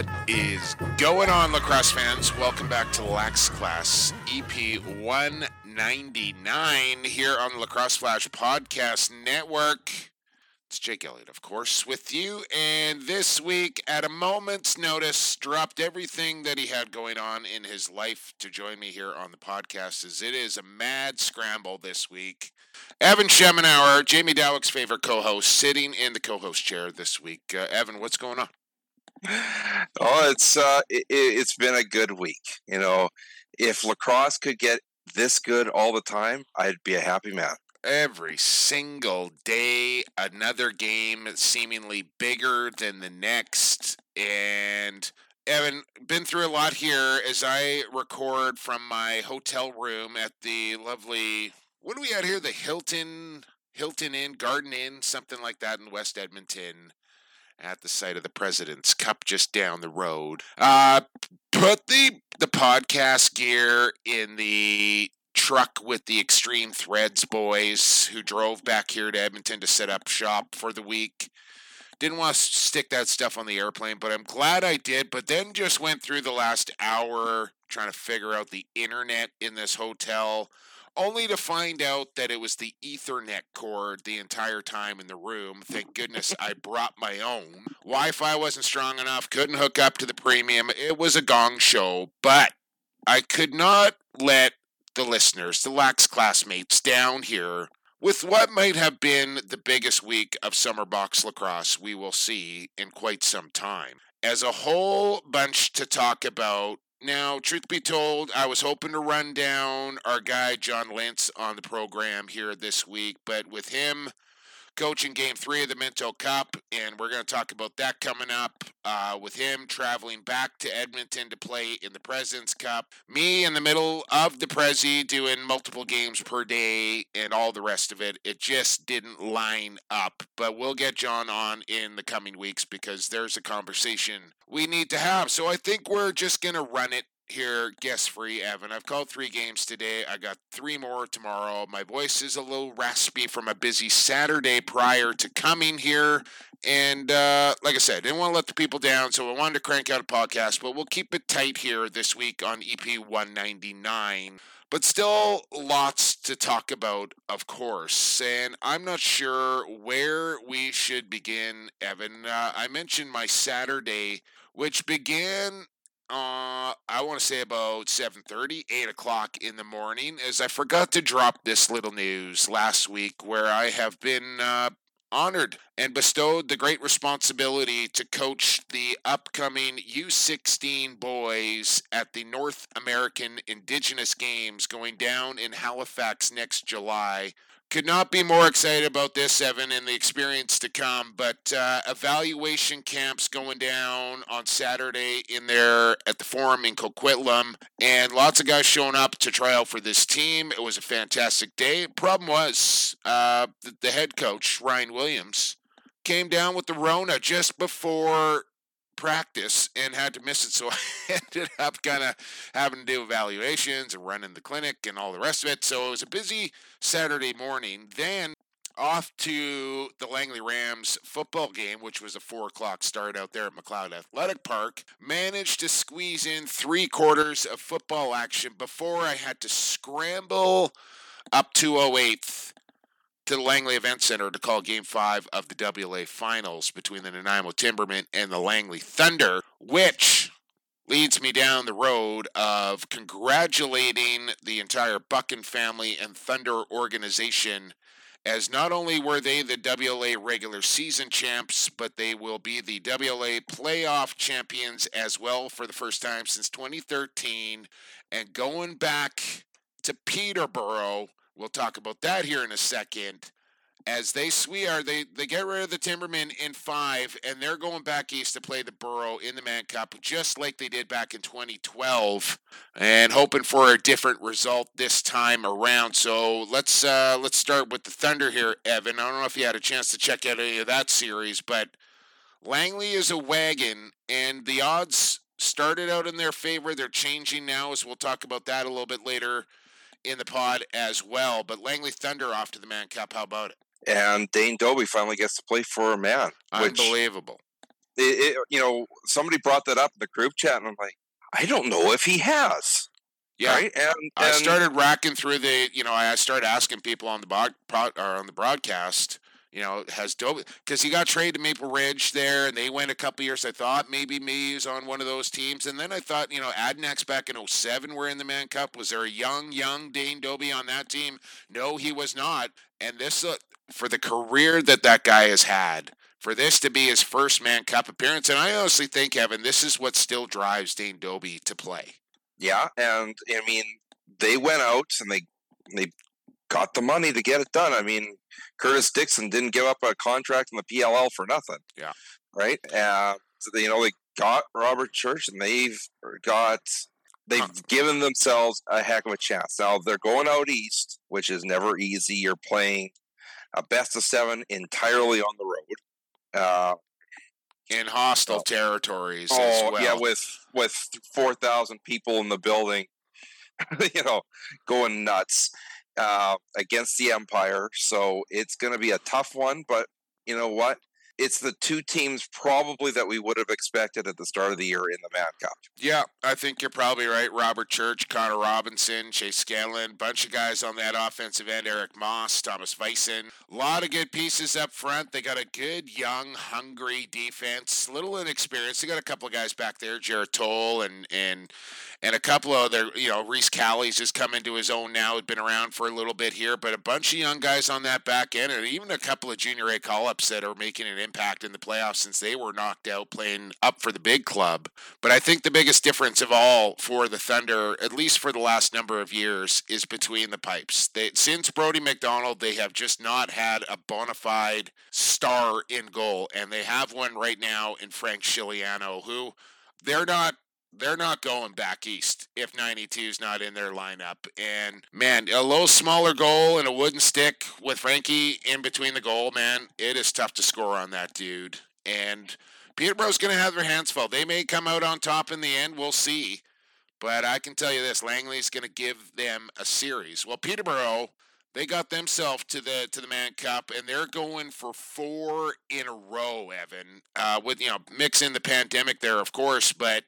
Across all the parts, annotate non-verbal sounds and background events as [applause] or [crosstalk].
What is going on, lacrosse fans? Welcome back to Lax Class EP 199 here on the Lacrosse Flash Podcast Network. It's Jake Elliott, of course, with you. And this week, at a moment's notice, dropped everything that he had going on in his life to join me here on the podcast. As it is a mad scramble this week. Evan Schemenauer, Jamie Dawick's favorite co-host, sitting in the co-host chair this week. Uh, Evan, what's going on? Oh, it's uh, it, it's been a good week. You know, if lacrosse could get this good all the time, I'd be a happy man. Every single day, another game seemingly bigger than the next, and Evan, been through a lot here as I record from my hotel room at the lovely. What do we have here? The Hilton, Hilton Inn, Garden Inn, something like that in West Edmonton at the site of the President's Cup just down the road. Uh, put the the podcast gear in the truck with the Extreme Threads boys who drove back here to Edmonton to set up shop for the week. Didn't want to stick that stuff on the airplane, but I'm glad I did. But then just went through the last hour trying to figure out the internet in this hotel only to find out that it was the Ethernet cord the entire time in the room. Thank goodness I brought my own. Wi Fi wasn't strong enough, couldn't hook up to the premium. It was a gong show, but I could not let the listeners, the lax classmates down here with what might have been the biggest week of summer box lacrosse we will see in quite some time. As a whole bunch to talk about now, truth be told, I was hoping to run down our guy John Lintz on the program here this week, but with him coaching game three of the Minto Cup, and we're going to talk about that coming up uh, with him traveling back to Edmonton to play in the President's Cup. Me in the middle of the Prezi doing multiple games per day and all the rest of it. It just didn't line up, but we'll get John on in the coming weeks because there's a conversation we need to have. So I think we're just going to run it here guest free, Evan. I've called three games today. I got three more tomorrow. My voice is a little raspy from a busy Saturday prior to coming here. And uh, like I said, didn't want to let the people down, so I wanted to crank out a podcast, but we'll keep it tight here this week on EP 199. But still, lots to talk about, of course. And I'm not sure where we should begin, Evan. Uh, I mentioned my Saturday, which began uh, I want to say about 7.30, 8 o'clock in the morning, as I forgot to drop this little news last week where I have been uh, honored and bestowed the great responsibility to coach the upcoming U16 boys at the North American Indigenous Games going down in Halifax next July could not be more excited about this, Evan, and the experience to come. But uh, evaluation camps going down on Saturday in there at the Forum in Coquitlam, and lots of guys showing up to try out for this team. It was a fantastic day. Problem was, uh, the, the head coach Ryan Williams came down with the Rona just before practice and had to miss it. So [laughs] I ended up kind of having to do evaluations and running the clinic and all the rest of it. So it was a busy Saturday morning. Then off to the Langley Rams football game, which was a four o'clock start out there at McLeod Athletic Park. Managed to squeeze in three quarters of football action before I had to scramble up to 08th to the Langley Event Center to call Game 5 of the WLA Finals between the Nanaimo Timbermen and the Langley Thunder, which leads me down the road of congratulating the entire Buchan family and Thunder organization as not only were they the WLA regular season champs, but they will be the WLA playoff champions as well for the first time since 2013. And going back to Peterborough We'll talk about that here in a second. as they swear they they get rid of the Timbermen in five, and they're going back east to play the Borough in the Man Cup, just like they did back in 2012, and hoping for a different result this time around. So let's uh, let's start with the Thunder here, Evan. I don't know if you had a chance to check out any of that series, but Langley is a wagon, and the odds started out in their favor. They're changing now, as we'll talk about that a little bit later in the pod as well. But Langley Thunder off to the Man Cup. How about it? And Dane Dobbie finally gets to play for a man. Which, Unbelievable. it, it, you know, somebody brought that up in the group chat, and I'm like, I don't know if he has. Yeah. Right? And, I started racking through the, you know, I started asking people on the pro, or on the broadcast, you know, has Dobbie because he got traded to Maple Ridge there, and they went a couple years. I thought maybe me is on one of those teams, and then I thought, you know, Adanacs back in 07 were in the Man Cup. Was there a young, young Dane Dobbie on that team? No, he was not. And this, uh, for the career that that guy has had, for this to be his first Man Cup appearance, and I honestly think, Evan, this is what still drives Dane Dobbie to play. Yeah, and I mean, they went out and they they got the money to get it done. I mean, Curtis Dickson didn't give up a contract in the PLL for nothing. Yeah. right. Uh, so they, you know, they got Robert Church and they've got they've Huh. given themselves a heck of a chance. Now they're going out east, which is never easy. You're playing a best of seven entirely on the road. Uh, in hostile territories as Oh well. yeah, with with four thousand people in the building, [laughs] you know, going nuts uh, against the Empire. So it's going to be a tough one. But you know what? It's the two teams probably that we would have expected at the start of the year in the Man Cup. yeah, I think you're probably right. Robert Church, Connor Robinson, Chase Scanlon, bunch of guys on that offensive end. Eric Moss, Thomas Weissen. A lot of good pieces up front. They got a good, young, hungry defense. Little inexperienced. They got a couple of guys back there, Jared Toll and and and a couple of other, you know, Reese Callie's just come into his own now. has been around for a little bit here, but a bunch of young guys on that back end, and even a couple of junior A call-ups that are making an impact in the playoffs since they were knocked out playing up for the big club. But I think the biggest difference of all for the Thunder, at least for the last number of years, is between the pipes. They, since Brody McDonald, they have just not had a bona fide star in goal, and they have one right now in Frank Scigliano, who they're not they're not going back east if 92 is not in their lineup. And man, a little smaller goal and a wooden stick with Frankie in between the goal, man, it is tough to score on that dude. And Peterborough's going to have their hands full. They may come out on top in the end. We'll see. But I can tell you this: Langley's going to give them a series. Well, Peterborough, they got themselves to the to the Man Cup, and they're going for four in a row. Evan, uh, with you know, mix in the pandemic there, of course, but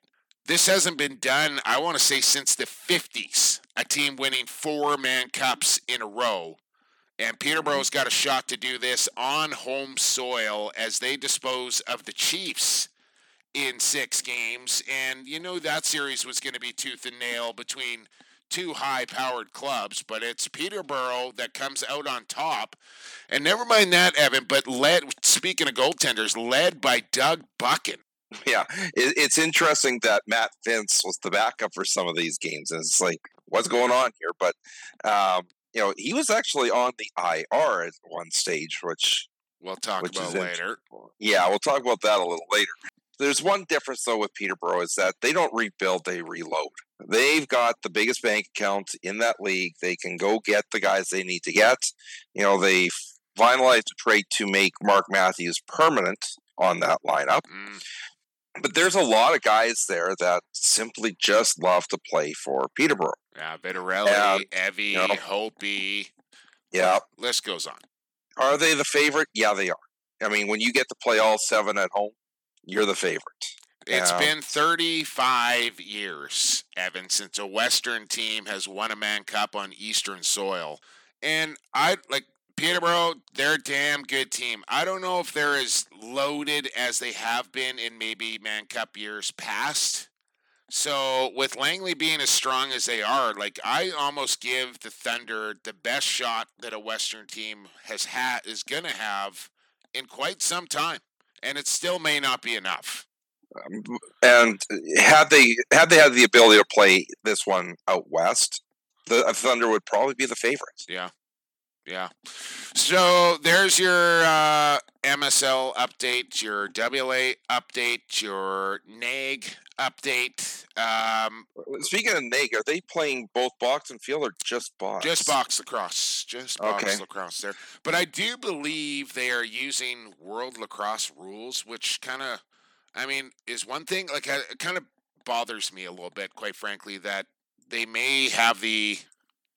this hasn't been done. I want to say since the '50s, a team winning four Man Cups in a row. And Peterborough's got a shot to do this on home soil as they dispose of the Chiefs in six games. And you know that series was going to be tooth and nail between two high powered clubs, but it's Peterborough that comes out on top. And never mind that, Evan, but led, speaking of goaltenders, led by Doug Buchan. [laughs] Yeah, it, it's interesting that Matt Vinc was the backup for some of these games, and it's like, what's going on here? But um, you know, he was actually on the IR at one stage, which We'll talk Which about later. Yeah, we'll talk about that a little later. There's one difference though with Peterborough is that they don't rebuild, they reload. They've got the biggest bank account in that league. They can go get the guys they need to get. You know, they finalized a trade to make Mark Matthews permanent on that lineup. Mm, But there's a lot of guys there that simply just love to play for Peterborough. yeah, Vitarelli, Evie, you know. Hopi. Yeah. List goes on. Are they the favorite? Yeah, they are. I mean, when you get to play all seven at home, you're the favorite. It's Yeah. been 35 years, Evan, since a Western team has won a Man Cup on Eastern soil. And I like Peterborough, they're a damn good team. I don't know if they're as loaded as they have been in maybe Man Cup years past. So with Langley being as strong as they are, like I almost give the Thunder the best shot that a Western team has had is gonna have in quite some time. And it still may not be enough. Um, and had they had they had the ability to play this one out west, the Thunder would probably be the favorites. Yeah. Yeah. So there's your uh, MSL update, your WLA update, your NAG update. Um, Speaking of NAG, are they playing both box and field or just box? just box lacrosse. Just box Okay. lacrosse there. But I do believe they are using world lacrosse rules, which kind of, I mean, is one thing. Like, it kind of bothers me a little bit, quite frankly, that they may have the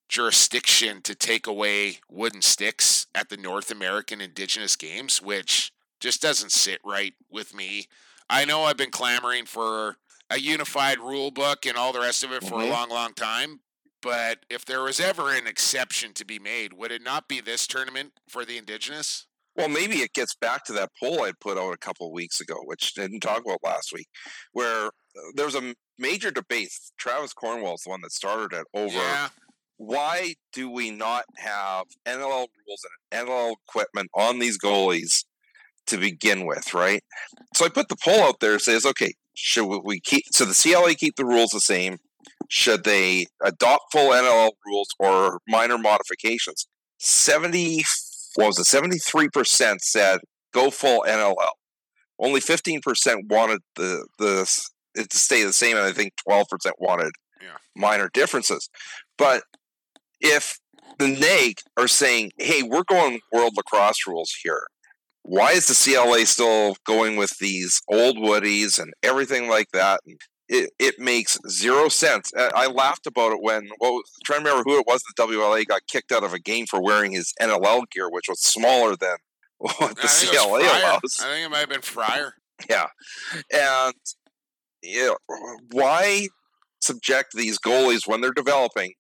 jurisdiction to take away wooden sticks at the North American Indigenous Games, which just doesn't sit right with me. I know I've been clamoring for a unified rule book and all the rest of it for a Mhm. long, long time. But if there was ever an exception to be made, would it not be this tournament for the Indigenous? Well, maybe it gets back to that poll I put out a couple of weeks ago, which didn't talk about last week, where uh, there was a major debate. Travis Cornwall is the one that started it over Yeah, why do we not have NLL rules and NLL equipment on these goalies to begin with, right? So I put the poll out there. Says, okay, should we- keep? So the CLA keep the rules the same? Should they adopt full NLL rules or minor modifications? Seventy, what was it? Seventy three percent said go full NLL. Only fifteen percent wanted the the it to stay the same, and I think twelve percent wanted Yeah. minor differences. But if the NAG are saying, "Hey, we're going world lacrosse rules here," why is the CLA still going with these old woodies and everything like that? It, it makes zero sense. I laughed about it when was, trying to remember who it was. The WLA got kicked out of a game for wearing his NLL gear, which was smaller than [laughs] what the I think it was CLA allows. I think it might have been Fryer. Yeah, and yeah, why subject these goalies when they're developing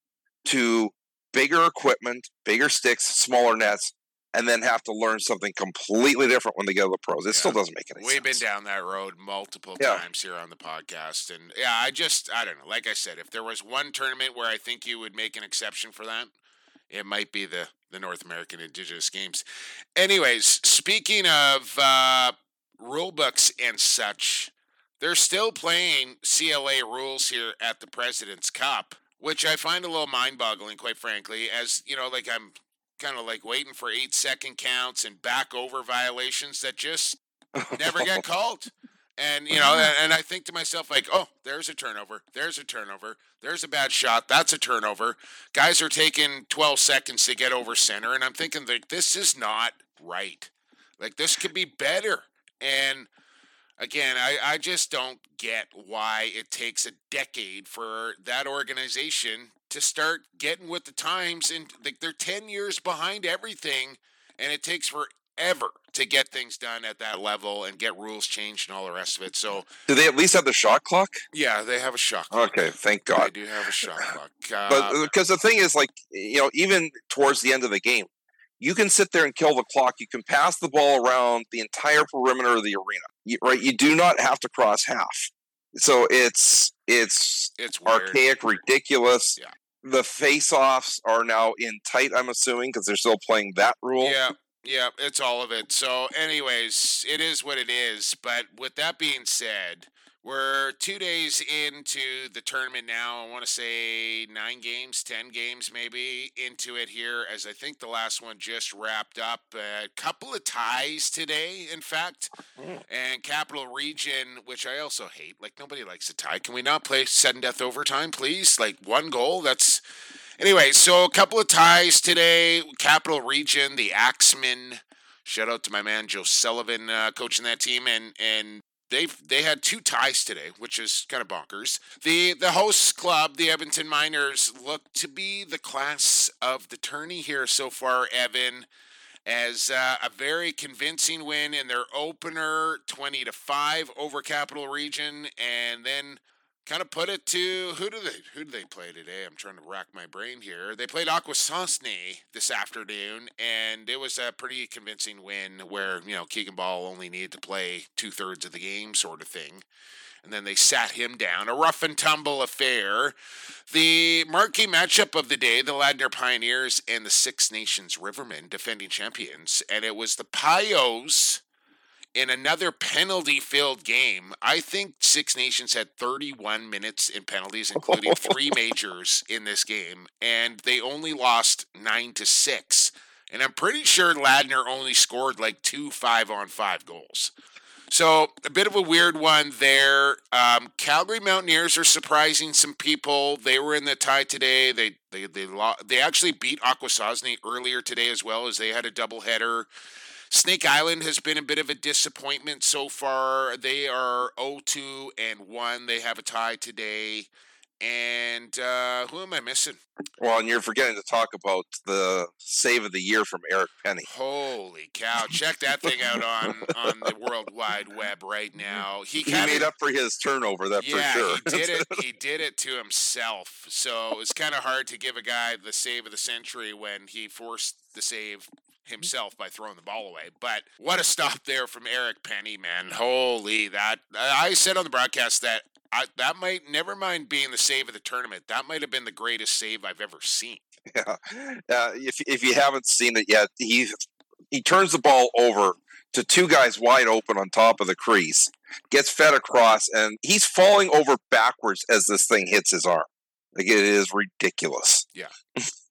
to bigger equipment, bigger sticks, smaller nets, and then have to learn something completely different when they get to the pros? It still doesn't make any sense. We've been down that road multiple Yeah. times here on the podcast, and yeah, I just I don't know. Like I said, if there was one tournament where I think you would make an exception for that, it might be the the North American Indigenous Games. Anyways, speaking of uh, rule books and such, they're still playing CLA rules here at the President's Cup, which I find a little mind-boggling, quite frankly. As you know, like I'm kind of like waiting for eight second counts and back over violations that just never get [laughs] called. And you know, and, [laughs] and I think to myself like, oh, there's a turnover, there's a turnover, there's a bad shot, that's a turnover. Guys are taking 12 seconds to get over center, and I'm thinking like this is not right. Like this could be better. And again, I, I just don't get why it takes a decade for that organization to start getting with the times and like they're 10 years behind everything and it takes forever to get things done at that level and get rules changed and all the rest of it. So Do they at least have the shot clock? yeah, they have a shot clock. Okay, thank God. They do have a shot [laughs] clock. But Uh, because the thing is, like you know, even towards the end of the game, you can sit there and kill the clock. You can pass the ball around the entire perimeter of the arena, you, right? You do not have to cross half. So it's it's it's weird. archaic, ridiculous. Yeah. The face-offs are now in tight. I'm assuming because they're still playing that rule. Yeah, yeah, it's all of it. So, anyways, it is what it is. But with that being said, we're two days into the tournament now. I want to say nine games, ten games maybe into it here, as I think the last one just wrapped up. A couple of ties today, in fact, Mm. and Capital Region, which I also hate. Like nobody likes a tie. Can we not play sudden death overtime, please? Like one goal. That's Anyway, so a couple of ties today. Capital Region, the Axemen. Shout out to my man Joe Sullivan uh, coaching that team, and and they they had two ties today, which is kind of bonkers. The the hosts club, the Edmonton Miners, look to be the class of the tourney here so far. Evan, as uh, a very convincing win in their opener, twenty to five over Capital Region, and then kind of put it to who do they who do they play today? I'm trying to rack my brain here. They played Akwesasne this afternoon, and it was a pretty convincing win where you know Keegan Bal only needed to play two thirds of the game, sort of thing. And then they sat him down. A rough and tumble affair. The marquee matchup of the day, the Ladner Pioneers and the Six Nations Rivermen, defending champions. And it was the Pios in another penalty filled game. I think Six Nations had 31 minutes in penalties, [laughs] including three majors in this game, and they only lost 9 to 6 And I'm pretty sure Ladner only scored like two five on five goals. So a bit of a weird one there. Um, Calgary Mountaineers are surprising some people. They were in the tie today. They they they they actually beat Akwesasne earlier today as well as they had a doubleheader. Snake Island has been a bit of a disappointment so far. They are 0-2 and 1. They have a tie today. And uh, who am I missing? Well, and you're forgetting to talk about the save of the year from Eric Penny. Holy cow! Check that thing out on on the World Wide Web right now. He, he made up for his turnover. That yeah, for sure. he did it. [laughs] He did it to himself. So it's kind of hard to give a guy the save of the century when he forced the save himself by throwing the ball away. But what a stop there from Eric Penny, man. Holy that I said on the broadcast that I, that might never mind being the save of the tournament. That might have been the greatest save I've ever seen. [laughs] Yeah, uh, if if you haven't seen it yet, he he turns the ball over to two guys wide open on top of the crease, gets fed across, and he's falling over backwards as this thing hits his arm. Like it is ridiculous. Yeah,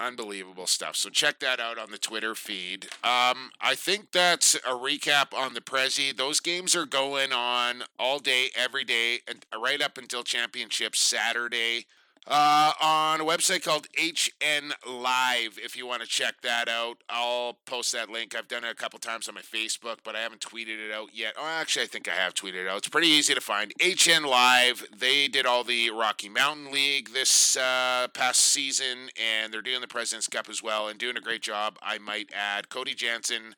unbelievable stuff. So check that out on the Twitter feed. Um, I think that's a recap on the Prezi. Those games are going on all day, every day, and right up until championship Saturday uh, on a website called HN Live. If you want to check that out, I'll post that link. I've done it a couple times on my Facebook, but I haven't tweeted it out yet. Oh, actually, I think I have tweeted it out. It's pretty easy to find. HN Live. They did all the Rocky Mountain League this uh, past season, and they're doing the President's Cup as well, and doing a great job. I might add Cody Jansen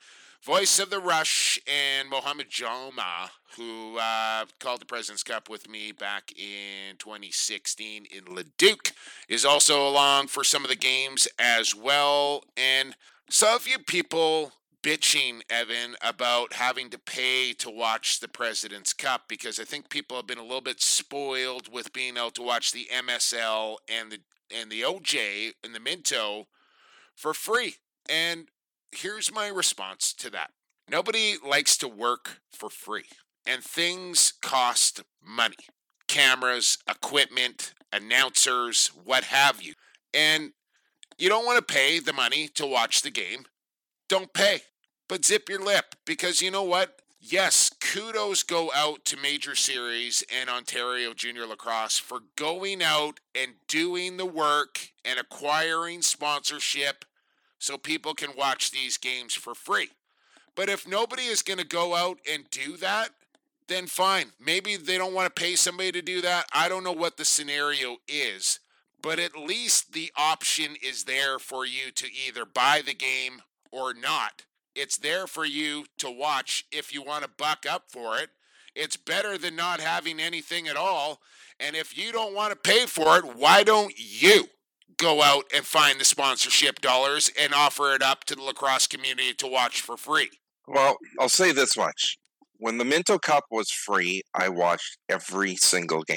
voice of the Rush, and Mohamed Joma, who uh, called the President's Cup with me back in 2016 in Leduc, is also along for some of the games as well. And saw a few people bitching, Evan, about having to pay to watch the President's Cup because I think people have been a little bit spoiled with being able to watch the MSL and the and the OJ and the Minto for free. And here's my response to that nobody likes to work for free, and things cost money cameras, equipment, announcers, what have you. And you don't want to pay the money to watch the game. Don't pay, but zip your lip because you know what? Yes, kudos go out to Major Series and Ontario Junior Lacrosse for going out and doing the work and acquiring sponsorship so people can watch these games for free. But if nobody is going to go out and do that, then fine. Maybe they don't want to pay somebody to do that. I don't know what the scenario is, but at least the option is there for you to either buy the game or not. It's there for you to watch if you want to buck up for it. It's better than not having anything at all. And if you don't want to pay for it, why don't you? Go out and find the sponsorship dollars and offer it up to the lacrosse community to watch for free. Well, I'll say this much. When the Minto Cup was free, I watched every single game.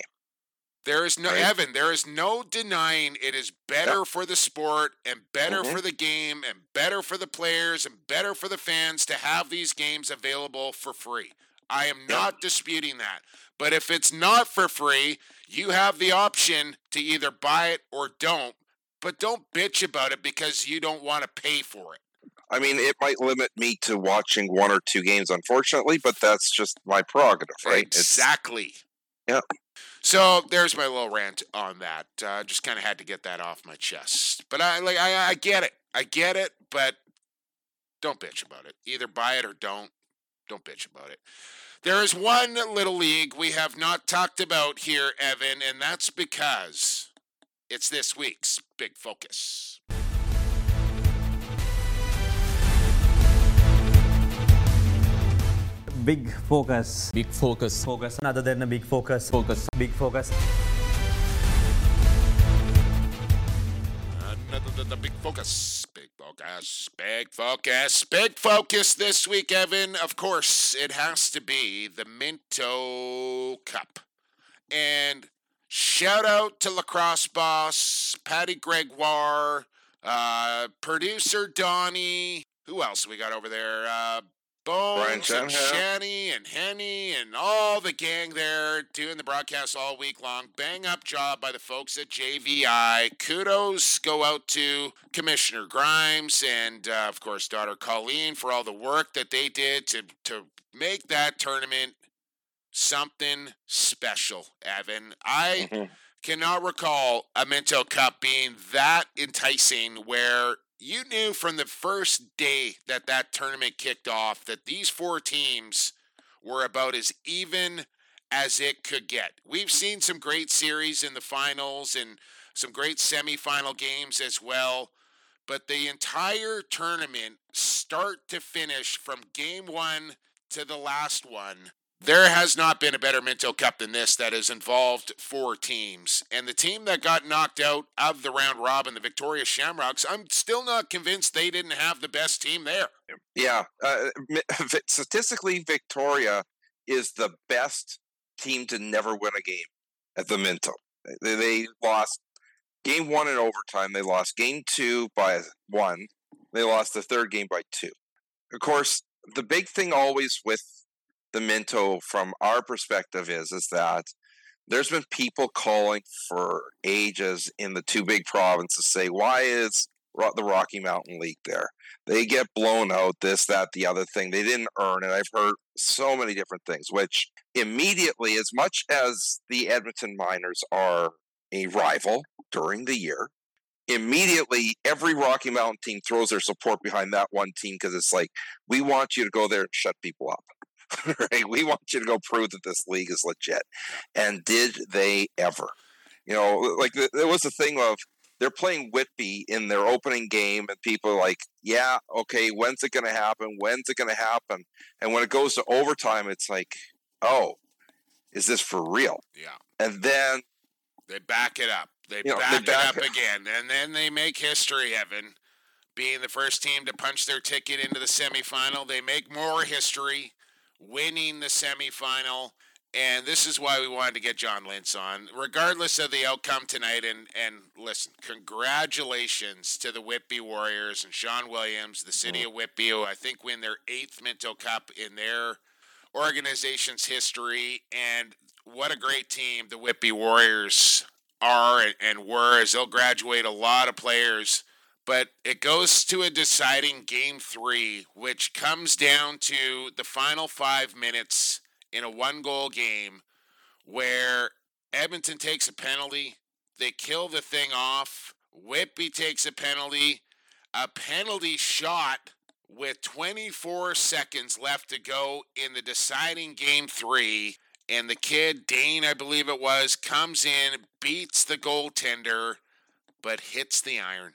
There is no right? Evan, there is no denying it is better yep. for the sport and better mm-hmm. for the game and better for the players and better for the fans to have these games available for free. I am yep. not disputing that. But if it's not for free, you have the option to either buy it or don't but don't bitch about it because you don't want to pay for it. I mean, it might limit me to watching one or two games, unfortunately, but that's just my prerogative, right? Exactly. It's, yeah. So there's my little rant on that. Uh, just kind of had to get that off my chest. But I like I, I get it. I get it, but don't bitch about it. Either buy it or don't. Don't bitch about it. There is one little league we have not talked about here, Evan, and that's because it's this week's Big Focus. Big focus. Big focus. Focus. Other than a big focus. Focus. Big focus. Another than the big focus. Big focus. Big focus. Big focus this week, Evan. Of course, it has to be the Minto Cup. And Shout out to lacrosse boss Patty Gregoire, uh, producer Donnie. Who else we got over there? Uh, Bones and Shanny and Henny and all the gang there doing the broadcast all week long. Bang up job by the folks at JVI. Kudos go out to Commissioner Grimes and, uh, of course, daughter Colleen for all the work that they did to, to make that tournament something special, Evan. I Mhm. cannot recall a Minto Cup being that enticing where you knew from the first day that that tournament kicked off that these four teams were about as even as it could get. We've seen some great series in the finals and some great semifinal games as well, but the entire tournament, start to finish from game one to the last one, there has not been a better Minto Cup than this that has involved four teams. And the team that got knocked out of the round robin, the Victoria Shamrocks, I'm still not convinced they didn't have the best team there. Yeah, uh, [laughs] statistically, Victoria is the best team to never win a game at the Minto. They, they lost game one in overtime. They lost game two by one. They lost the third game by two. Of course, the big thing always with the Minto, from our perspective, is is that there's been people calling for ages in the two big provinces say, why is the Rocky Mountain League there? They get blown out, this, that, the other thing. They didn't earn it. I've heard so many different things, which immediately, as much as the Edmonton Miners are a rival during the year, immediately every Rocky Mountain team throws their support behind that one team because it's like, we want you to go there and shut people up. [laughs] right? We want you to go prove that this league is legit. And did they ever? You know, like th- there was a thing of they're playing Whitby in their opening game, and people are like, yeah, okay, when's it going to happen? When's it going to happen? And when it goes to overtime, it's like, oh, is this for real? Yeah. And then, They back it up. They You know, back they it up it- again. And then they make history, Evan. Being the first team to punch their ticket into the semifinal, they make more history, winning the semifinal. And this is why we wanted to get John Lintz on, regardless of the outcome tonight. And, and listen, congratulations to the Whitby Warriors and Sean Williams, the city mm-hmm. of Whitby, who I think win their eighth Minto Cup in their organization's history. And what a great team the Whitby Warriors are and, and were, as they'll graduate a lot of players. But it goes to a deciding game three, which comes down to the final five minutes in a one goal game where Edmonton takes a penalty. They kill the thing off. Whitby takes a penalty. A penalty shot with 24 seconds left to go in the deciding game three. And the kid, Dane, I believe it was, comes in, beats the goaltender, but hits the iron.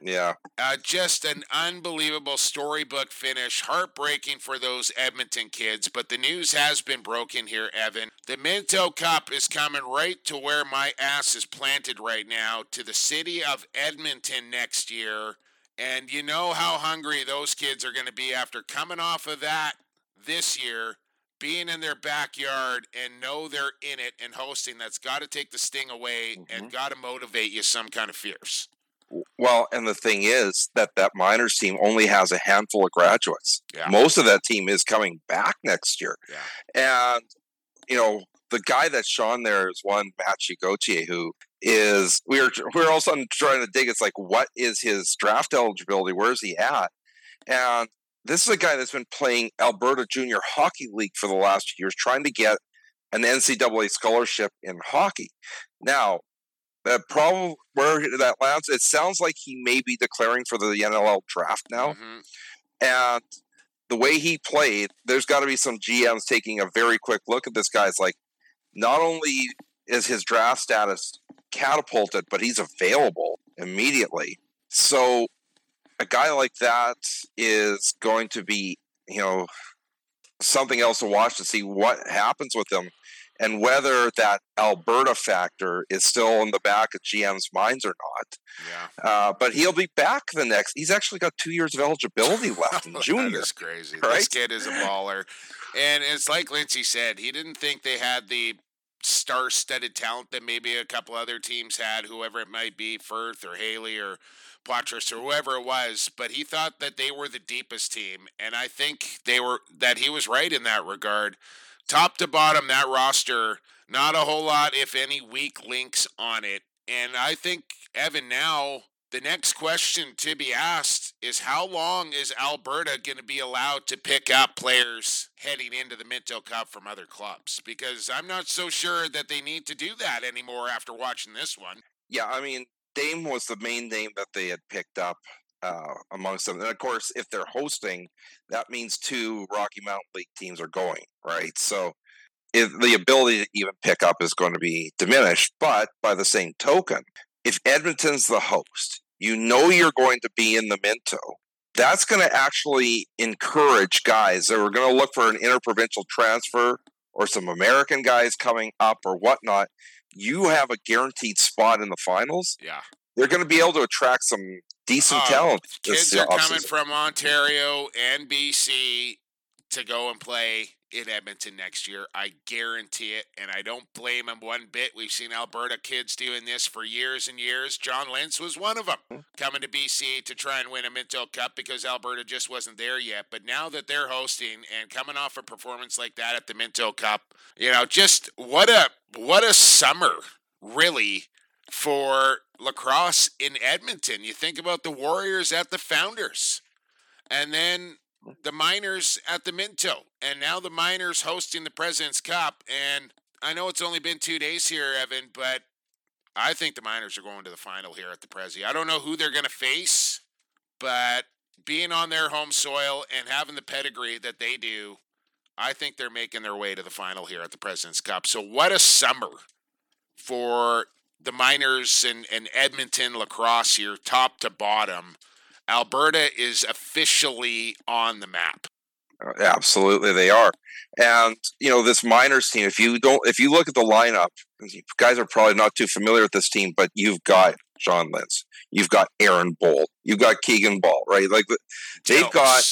Yeah, Uh, just an unbelievable storybook finish. Heartbreaking for those Edmonton kids, but the news has been broken here, Evan. The Minto Cup is coming right to where my ass is planted right now, to the city of Edmonton next year. And you know how hungry those kids are going to be after coming off of that this year, being in their backyard and know they're in it and hosting. That's got to take the sting away and got to motivate you some kind of fierce. Well, and the thing is that that Miners team only has a handful of graduates. Yeah. Most of that team is coming back next year. Yeah. And, you know, the guy that's Sean there is one Matthew Gauthier who is we are we we're all of a sudden trying to dig. It's like what is his draft eligibility? Where's he at? And this is a guy that's been playing Alberta Junior Hockey League for the last years, trying to get an NCAA scholarship in hockey. Now, the problem where that lands, it sounds like he may be declaring for the NLL draft now. Mhm. And the way he played, there's got to be some GMs taking a very quick look at this guy. It's like, not only is his draft status catapulted, but he's available immediately. So a guy like that is going to be, you know, something else to watch to see what happens with him and whether that Alberta factor is still in the back of GM's minds or not. Yeah. Uh, but he'll be back the next. He's actually got two years of eligibility [laughs] left in That junior. is crazy. This kid is a baller. And it's like Lindsay said, he didn't think they had the star studded talent that maybe a couple other teams had, whoever it might be, Firth or Haley or Poitras or whoever it was, but he thought that they were the deepest team, and I think they were that he was right in that regard. Top to bottom, that roster, not a whole lot, if any, weak links on it. And I think Evan now the next question to be asked is how long is Alberta going to be allowed to pick up players heading into the Minto Cup from other clubs? Because I'm not so sure that they need to do that anymore after watching this one. Yeah, I mean, Dame was the main name that they had picked up uh, amongst them. And of course, if they're hosting, that means two Rocky Mountain League teams are going, right? So if the ability to even pick up is going to be diminished. But by the same token, if Edmonton's the host, you know you're going to be in the Minto. That's going to actually encourage guys that are going to look for an interprovincial transfer or some American guys coming up or whatnot. You have a guaranteed spot in the finals. Yeah. They're going to be able to attract some decent Oh, talent. Kids are coming from Ontario and BC to go and play in Edmonton next year. I guarantee it, and I don't blame them one bit. We've seen Alberta kids doing this for years and years. John Lentz was one of them mm. coming to BC to try and win a Minto Cup because Alberta just wasn't there yet. But now that they're hosting and coming off a performance like that at the Minto Cup, you know, just what a what a summer, really, for lacrosse in Edmonton. You think about the Warriors at the Founders, and then the Miners at the Minto, and now the Miners hosting the President's Cup. And I know it's only been two days here, Evan, but I think the Miners are going to the final here at the Prezi. I don't know who they're going to face, but being on their home soil and having the pedigree that they do, I think they're making their way to the final here at the President's Cup. So what a summer for the Miners and, and Edmonton lacrosse here, top to bottom. Alberta is officially on the map. Uh, Absolutely, they are. And you know this Miners team. If you don't, if you look at the lineup, you guys are probably not too familiar with this team, but you've got John Lentz, you've got Aaron Bold, you've got Keegan Bal, right? Like they've got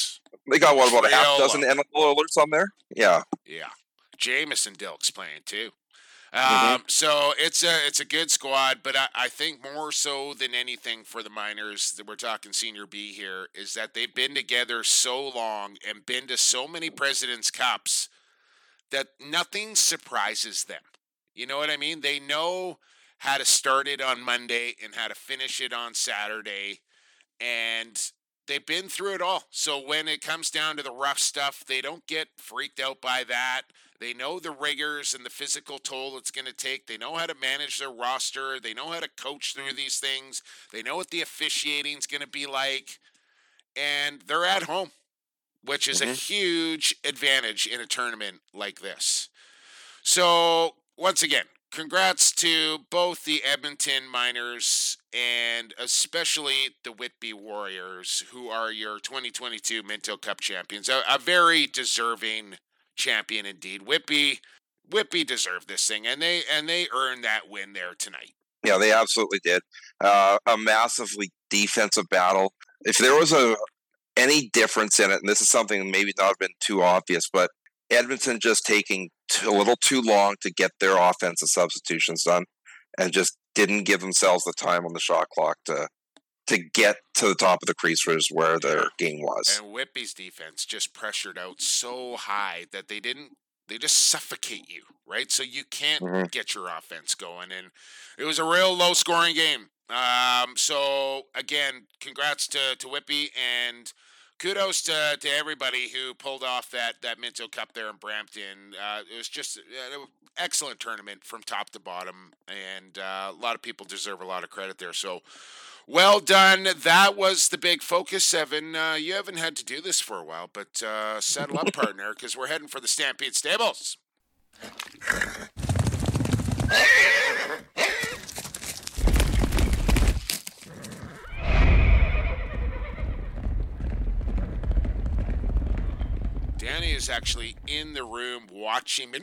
they got what about a half dozen NFL alerts on there? Yeah, Yeah, Jameson Dilk's playing too. Mhm. Um, so it's a it's a good squad, but I, I think more so than anything for the Miners that we're talking senior B here is that they've been together so long and been to so many Presidents Cups that nothing surprises them. You know what I mean? They know how to start it on Monday and how to finish it on Saturday, and they've been through it all. So when it comes down to the rough stuff, they don't get freaked out by that. They know the rigors and the physical toll it's going to take. They know how to manage their roster. They know how to coach through these things. They know what the officiating is going to be like. And they're at home, which is a Mhm. huge advantage in a tournament like this. So, once again, congrats to both the Edmonton Miners and especially the Whitby Warriors, who are your 2022 Minto Cup champions. A, a very deserving champion indeed. Whitby, Whitby deserved this thing, and they and they earned that win there tonight. yeah, they absolutely did. Uh, a massively defensive battle. If there was a any difference in it, and this is something maybe not been too obvious, but Edmonton just taking a little too long to get their offensive substitutions done, and just didn't give themselves the time on the shot clock to to get to the top of the crease was where their game was. And Whitby's defense just pressured out so high that they didn't they just suffocate you, right? So you can't Mhm. get your offense going. And it was a real low scoring game. Um, so again, congrats to, to Whitby and kudos to, to everybody who pulled off that, that Minto Cup there in Brampton. Uh, it was just an excellent tournament from top to bottom, and uh, a lot of people deserve a lot of credit there. So well done. That was the big focus, Evan. Uh, you haven't had to do this for a while, but uh, settle up, [laughs] partner, because we're heading for the Stampede Stables. Danny is actually in the room watching me.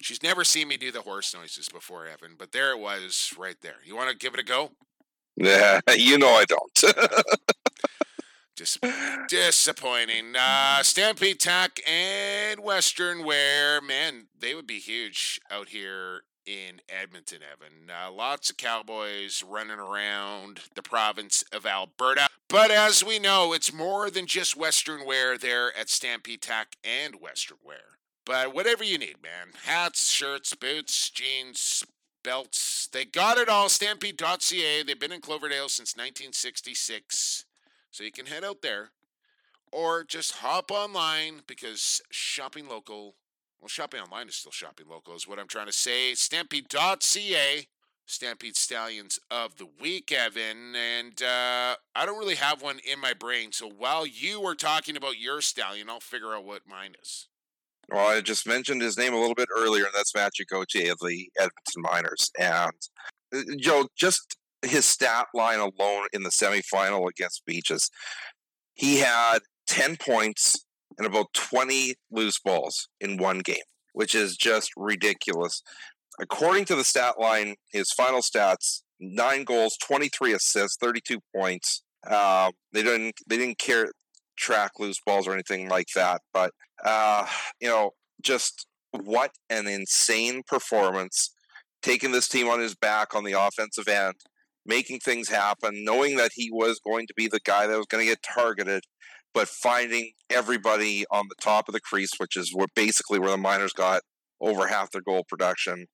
She's never seen me do the horse noises before, Evan, but there it was right there. You want to give it a go? Yeah, you know I don't. [laughs] Dis- disappointing. Uh, Stampede Tack and Western Wear, man, they would be huge out here in Edmonton, Evan. Uh, lots of cowboys running around the province of Alberta. But as we know, it's more than just Western Wear there at Stampede Tack and Western Wear. But whatever you need, man hats, shirts, boots, jeans, belts they got it all. Stampede.ca. They've been in Cloverdale since 1966. So you can head out there or just hop online because shopping local, well, shopping online is still shopping local, is what I'm trying to say. Stampede.ca, Stampede Stallions of the Week, Evan. And uh, I don't really have one in my brain. So while you were talking about your stallion, I'll figure out what mine is. Well, I just mentioned his name a little bit earlier, and that's Gauthier of the Edmonton Miners. And uh, Joe, just his stat line alone in the semifinal against Beaches, he had 10 points and about 20 loose balls in one game, which is just ridiculous. According to the stat line, his final stats: nine goals, 23 assists, 32 points. Uh, they didn't they didn't care track loose balls or anything like that, but uh, you know, just what an insane performance! Taking this team on his back on the offensive end, making things happen, knowing that he was going to be the guy that was going to get targeted, but finding everybody on the top of the crease, which is what basically where the Miners got over half their goal production.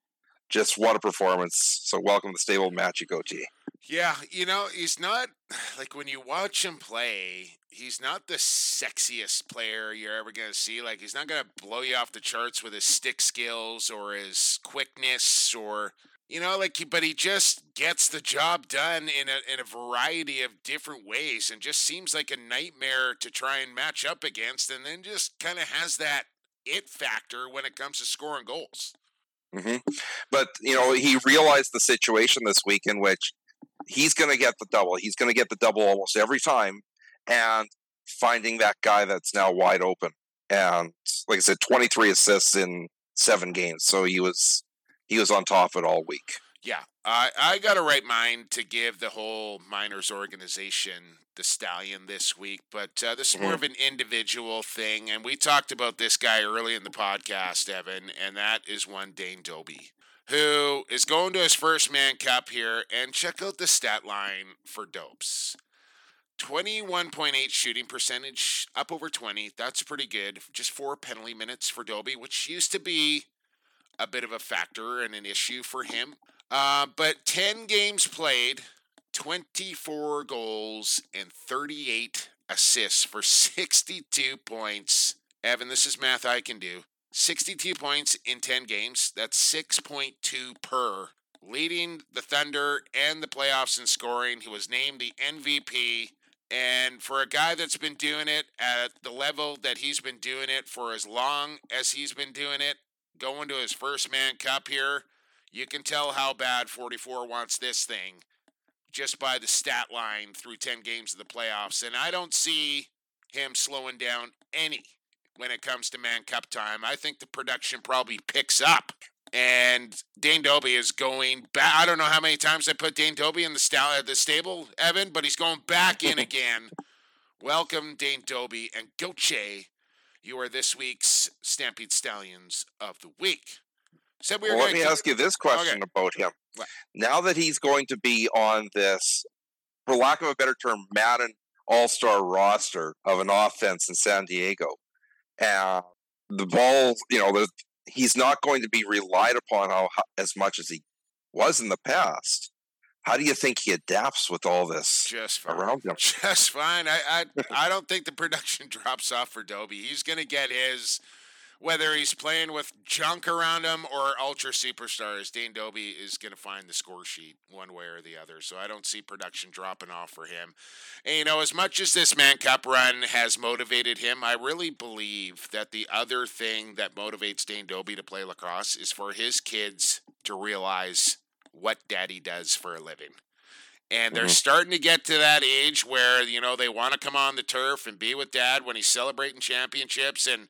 Just what a performance! So welcome to the stable, Matthew Gauthier. Yeah, you know, he's not [sighs] like when you watch him play, he's not the sexiest player you're ever to see. Like, he's not to blow you off the charts with his stick skills or his quickness or, you know, like, he, but he just gets the job done in a, in a variety of different ways and just seems like a nightmare to try and match up against and then just kind of has that it factor when it comes to scoring goals. Mm-hmm. But, you know, he realized the situation this week in which he's going to get the double. He's going to get the double almost every time. And finding that guy that's now wide open. And like I said, 23 assists in seven games. So he was he was on top of it all week. Yeah, I I got a right mind to give the whole miners organization the stallion this week, but uh, this is mm-hmm. more of an individual thing, and we talked about this guy early in the podcast, Evan, and that is one Dane Dobbie who is going to his first Mann Cup here. And check out the stat line for Dopes 21.8 shooting percentage, up over 20. That's pretty good. Just four penalty minutes for Dobbie, which used to be a bit of a factor and an issue for him. Uh, but 10 games played, 24 goals, and 38 assists for 62 points. Evan, this is math I can do. 62 points in 10 games. That's 6.2 per. Leading the Thunder and the playoffs in scoring. He was named the MVP. And for a guy that's been doing it at the level that he's been doing it for as long as he's been doing it, going to his first Mann Cup here, you can tell how bad 44 wants this thing just by the stat line through 10 games of the playoffs. And I don't see him slowing down any when it comes to Mann Cup time. I think the production probably picks up. And Dane Dobbie is going back. I don't know how many times I put Dane Dobbie in the, sta- uh, the stable, Evan, but he's going back in [laughs] again. Welcome, Dane Dobbie and Goche. You are this week's Stampede Stallions of the Week. Said we well, let me keep... ask you this question okay. about him. What? Now that he's going to be on this, for lack of a better term, Madden All Star roster of an offense in San Diego, and the ball, you know, he's not going to be relied upon how, as much as he was in the past. How do you think he adapts with all this just fine. around him? [laughs] Just fine. I I, [laughs] I don't think the production [laughs] drops off for Dobbie. He's going to get his whether he's playing with junk around him or ultra superstars, Dane Dobbie is going to find the score sheet one way or the other. So I don't see production dropping off for him. And, you know, as much as this Mann Cup run has motivated him, I really believe that the other thing that motivates Dane Dobbie to play lacrosse is for his kids to realize what daddy does for a living and they're mm-hmm. starting to get to that age where you know they want to come on the turf and be with dad when he's celebrating championships and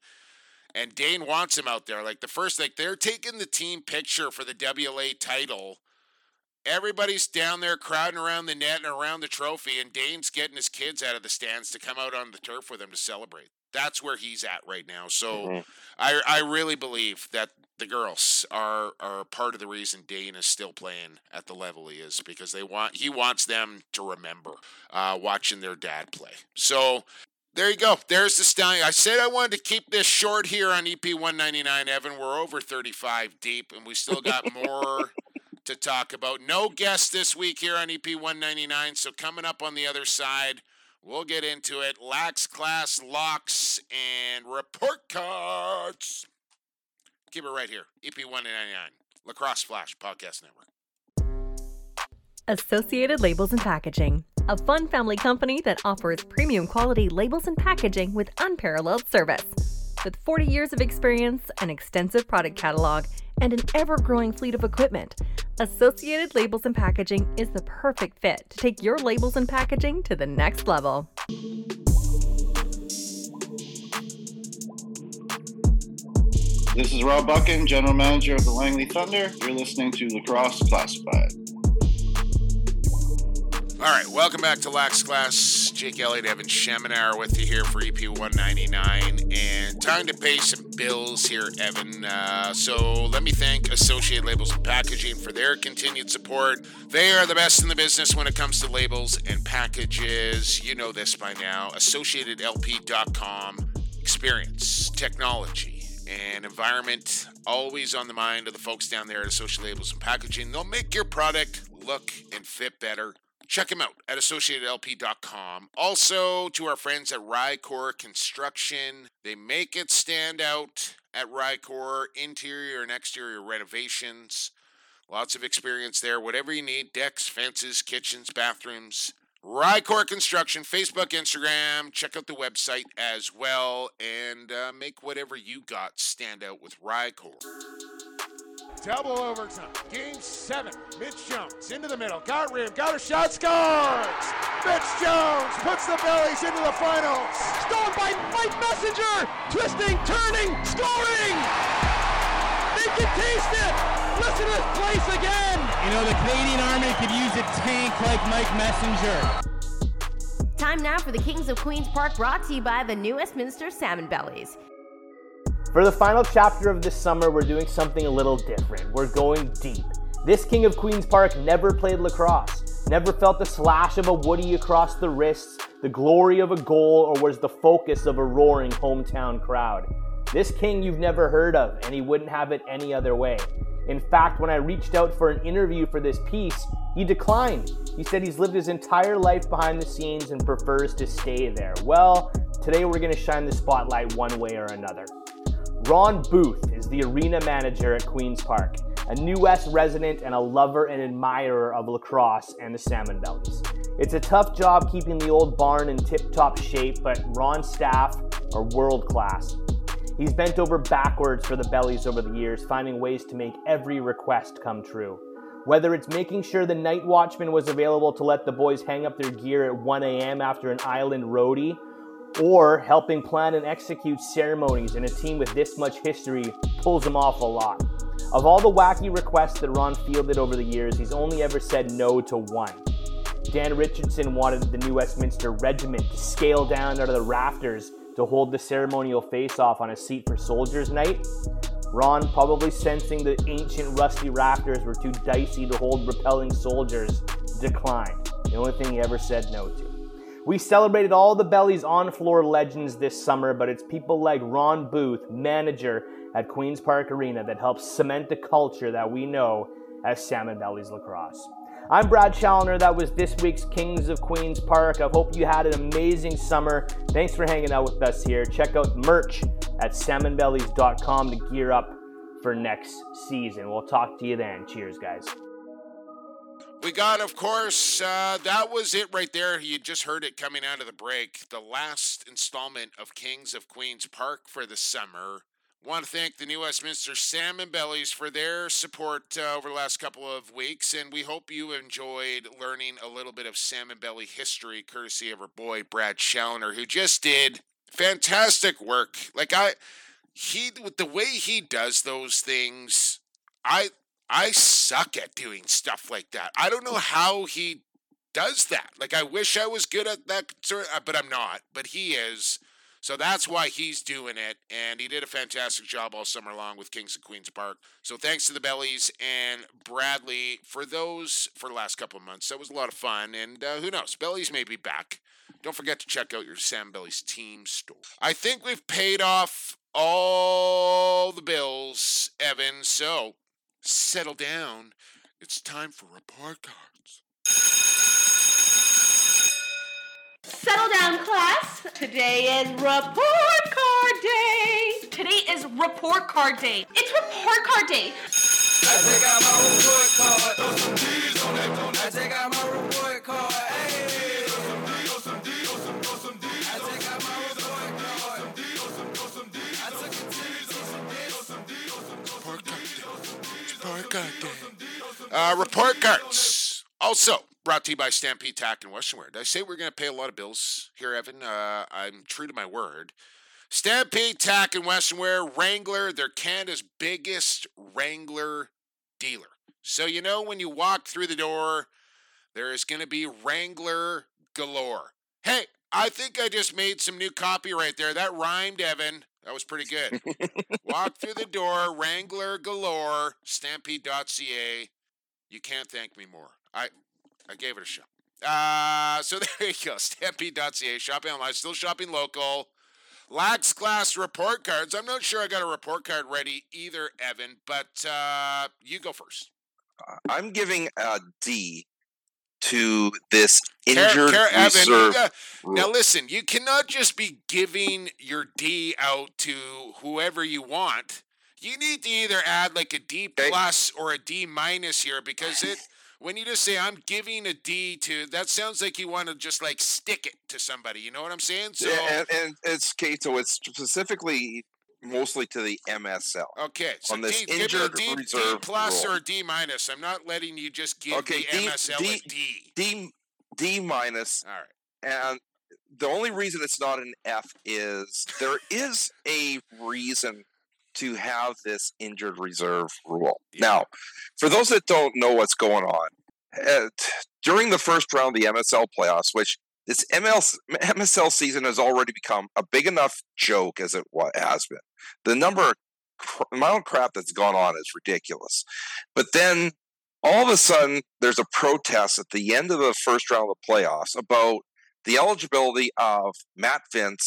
and Dane wants him out there. Like the first, like they're taking the team picture for the WLA title everybody's down there crowding around the net and around the trophy, and Dane's getting his kids out of the stands to come out on the turf with him to celebrate. That's where he's at right now. So Mhm. I I really believe that the girls are are part of the reason Dane is still playing at the level he is because they want he wants them to remember uh, watching their dad play. So there you go. There's the stallion. I said I wanted to keep this short here on EP 199. Evan, we're over 35 deep, and we still got more [laughs] to talk about. No guest this week here on EP 199. So coming up on the other side, we'll get into it. Lax class locks and report cards. Keep it right here. EP 199, Lacrosse Flash Podcast Network. Associated Labels and Packaging, a fun family company that offers premium quality labels and packaging with unparalleled service. With 40 years of experience, an extensive product catalog, and an ever growing fleet of equipment, Associated Labels and Packaging is the perfect fit to take your labels and packaging to the next level. This is Rob Buckin, General Manager of the Langley Thunder. You're listening to Lacrosse Classified. All right, welcome back to Lax Class. Jake Elliott, Evan Schemenauer with you here for EP 199. And time to pay some bills here, Evan. Uh, so let me thank Associated Labels and Packaging for their continued support. They are the best in the business when it comes to labels and packages. You know this by now. AssociatedLP.com. Experience, technology, and environment always on the mind of the folks down there at Associated Labels and Packaging. They'll make your product look and fit better. Check them out at associatedlp.com. Also, to our friends at Rycor Construction, they make it stand out at Rycor, interior and exterior renovations. Lots of experience there. Whatever you need decks, fences, kitchens, bathrooms. Rycor Construction, Facebook, Instagram. Check out the website as well and uh, make whatever you got stand out with Rycor. Double overtime. Game seven. Mitch Jones into the middle. Got rim. Got a shot. Scores! Mitch Jones puts the bellies into the finals. Stolen by Mike Messenger. Twisting, turning, scoring! They can taste it! Listen to this place again! You know, the Canadian Army could use a tank like Mike Messenger. Time now for the Kings of Queens Park brought to you by the New Westminster Salmon Bellies. For the final chapter of this summer, we're doing something a little different. We're going deep. This King of Queens Park never played lacrosse, never felt the slash of a woody across the wrists, the glory of a goal, or was the focus of a roaring hometown crowd. This king you've never heard of, and he wouldn't have it any other way. In fact, when I reached out for an interview for this piece, he declined. He said he's lived his entire life behind the scenes and prefers to stay there. Well, today we're going to shine the spotlight one way or another. Ron Booth is the arena manager at Queen's Park, a New West resident and a lover and admirer of lacrosse and the Salmon Bellies. It's a tough job keeping the old barn in tip top shape, but Ron's staff are world class. He's bent over backwards for the Bellies over the years, finding ways to make every request come true. Whether it's making sure the night watchman was available to let the boys hang up their gear at 1 a.m. after an island roadie, or helping plan and execute ceremonies in a team with this much history pulls him off a lot. Of all the wacky requests that Ron fielded over the years, he's only ever said no to one. Dan Richardson wanted the New Westminster Regiment to scale down out of the rafters to hold the ceremonial face off on a seat for Soldiers Night. Ron, probably sensing the ancient rusty rafters were too dicey to hold repelling soldiers, declined. The only thing he ever said no to. We celebrated all the Bellies on floor legends this summer, but it's people like Ron Booth, manager at Queen's Park Arena, that helps cement the culture that we know as Salmon Bellies Lacrosse. I'm Brad Challoner. That was this week's Kings of Queens Park. I hope you had an amazing summer. Thanks for hanging out with us here. Check out merch at salmonbellies.com to gear up for next season. We'll talk to you then. Cheers, guys. We got, of course, uh, that was it right there. You just heard it coming out of the break. The last installment of Kings of Queens Park for the summer. Want to thank the New Westminster Salmon Bellies for their support uh, over the last couple of weeks, and we hope you enjoyed learning a little bit of salmon belly history, courtesy of our boy Brad Challoner, who just did fantastic work. Like I, he with the way he does those things, I I suck at doing stuff like that. I don't know how he does that. Like I wish I was good at that sort, of, but I'm not. But he is. So that's why he's doing it, and he did a fantastic job all summer long with Kings of Queens Park. So thanks to the Bellies and Bradley for those for the last couple of months. That was a lot of fun, and uh, who knows, Bellies may be back. Don't forget to check out your Sam Bellies team store. I think we've paid off all the bills, Evan. So settle down. It's time for report cards. Settle down, class. Today is report card day. Today is report card day. It's report card day. I take out my report card. Uh, report cards. Also brought to you by Stampede Tack and Western Wear. Did I say we're going to pay a lot of bills here, Evan? Uh, I'm true to my word. Stampede Tack and Western Wear, Wrangler, they're Canada's biggest Wrangler dealer. So you know when you walk through the door, there is going to be Wrangler galore. Hey, I think I just made some new copy right there. That rhymed, Evan. That was pretty good. [laughs] walk through the door, Wrangler galore, stampede.ca. You can't thank me more. I I gave it a shot. Uh, so [laughs] there you go. Stampede.ca. Shopping online. Still shopping local. Lax class report cards. I'm not sure I got a report card ready either, Evan, but uh, you go first. I'm giving a D to this injured you reserve. got- now listen, you cannot just be giving your D out to whoever you want. You need to either add like a D plus or a D minus here because it when you just say I'm giving a D to that sounds like you want to just like stick it to somebody. You know what I'm saying? So Yeah, and, and it's okay. So it's specifically mostly to the MSL. okay, so on this D, give me a injured D, D plus rule. or D minus. I'm not letting you just give Okay, the D- MSL D- a D. D D minus. All right. And the only reason it's not an F is there is a reason to have this injured reserve rule. Now, for those that don't know what's going on, uh, t- during the first round of the MSL playoffs, which this ML, MSL season has already become a big enough joke as it has been. The number of cr- amount of crap that's gone on is ridiculous. But then all of a sudden, there's a protest at the end of the first round of the playoffs about the eligibility of Matt Vinc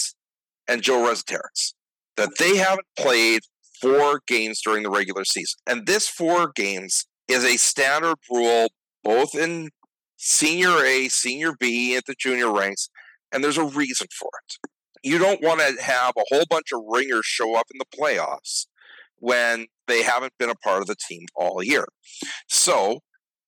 and Joe Resetarits, that they haven't played four games during the regular season. And this four games is a standard rule both in senior A, senior B, at the junior ranks, and there's a reason for it. You don't want to have a whole bunch of ringers show up in the playoffs when they haven't been a part of the team all year. So,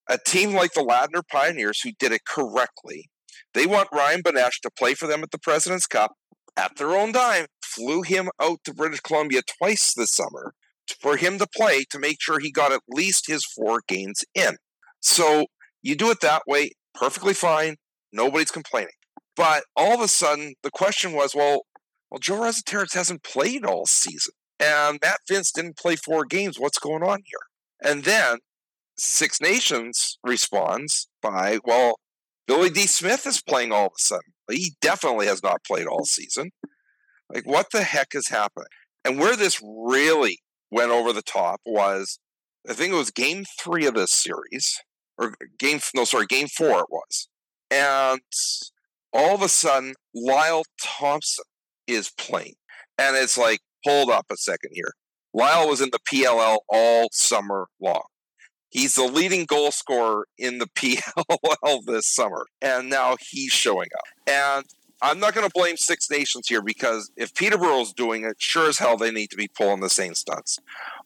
a team like the Ladner Pioneers, who did it correctly, they want Ryan Benesch to play for them at the President's Cup at their own dime, flew him out to British Columbia twice this summer for him to play to make sure he got at least his four games in. So you do it that way, perfectly fine. Nobody's complaining. But all of a sudden, the question was, well, well, Joe Resetarits hasn't played all season, and Matt Vinc didn't play four games. What's going on here? And then Six Nations responds by, well, Billy Dee Smith is playing all of a sudden. He definitely has not played all season. Like, what the heck is happening? And where this really went over the top was, I think it was game three of this series, or game, no, sorry, game four it was. And all of a sudden, Lyle Thompson is playing. And it's like, hold up a second here. Lyle was in the PLL all summer long. He's the leading goal scorer in the [laughs] PLL this summer, and now he's showing up. And I'm not going to blame Six Nations here because if Peterborough's doing it, sure as hell they need to be pulling the same stunts.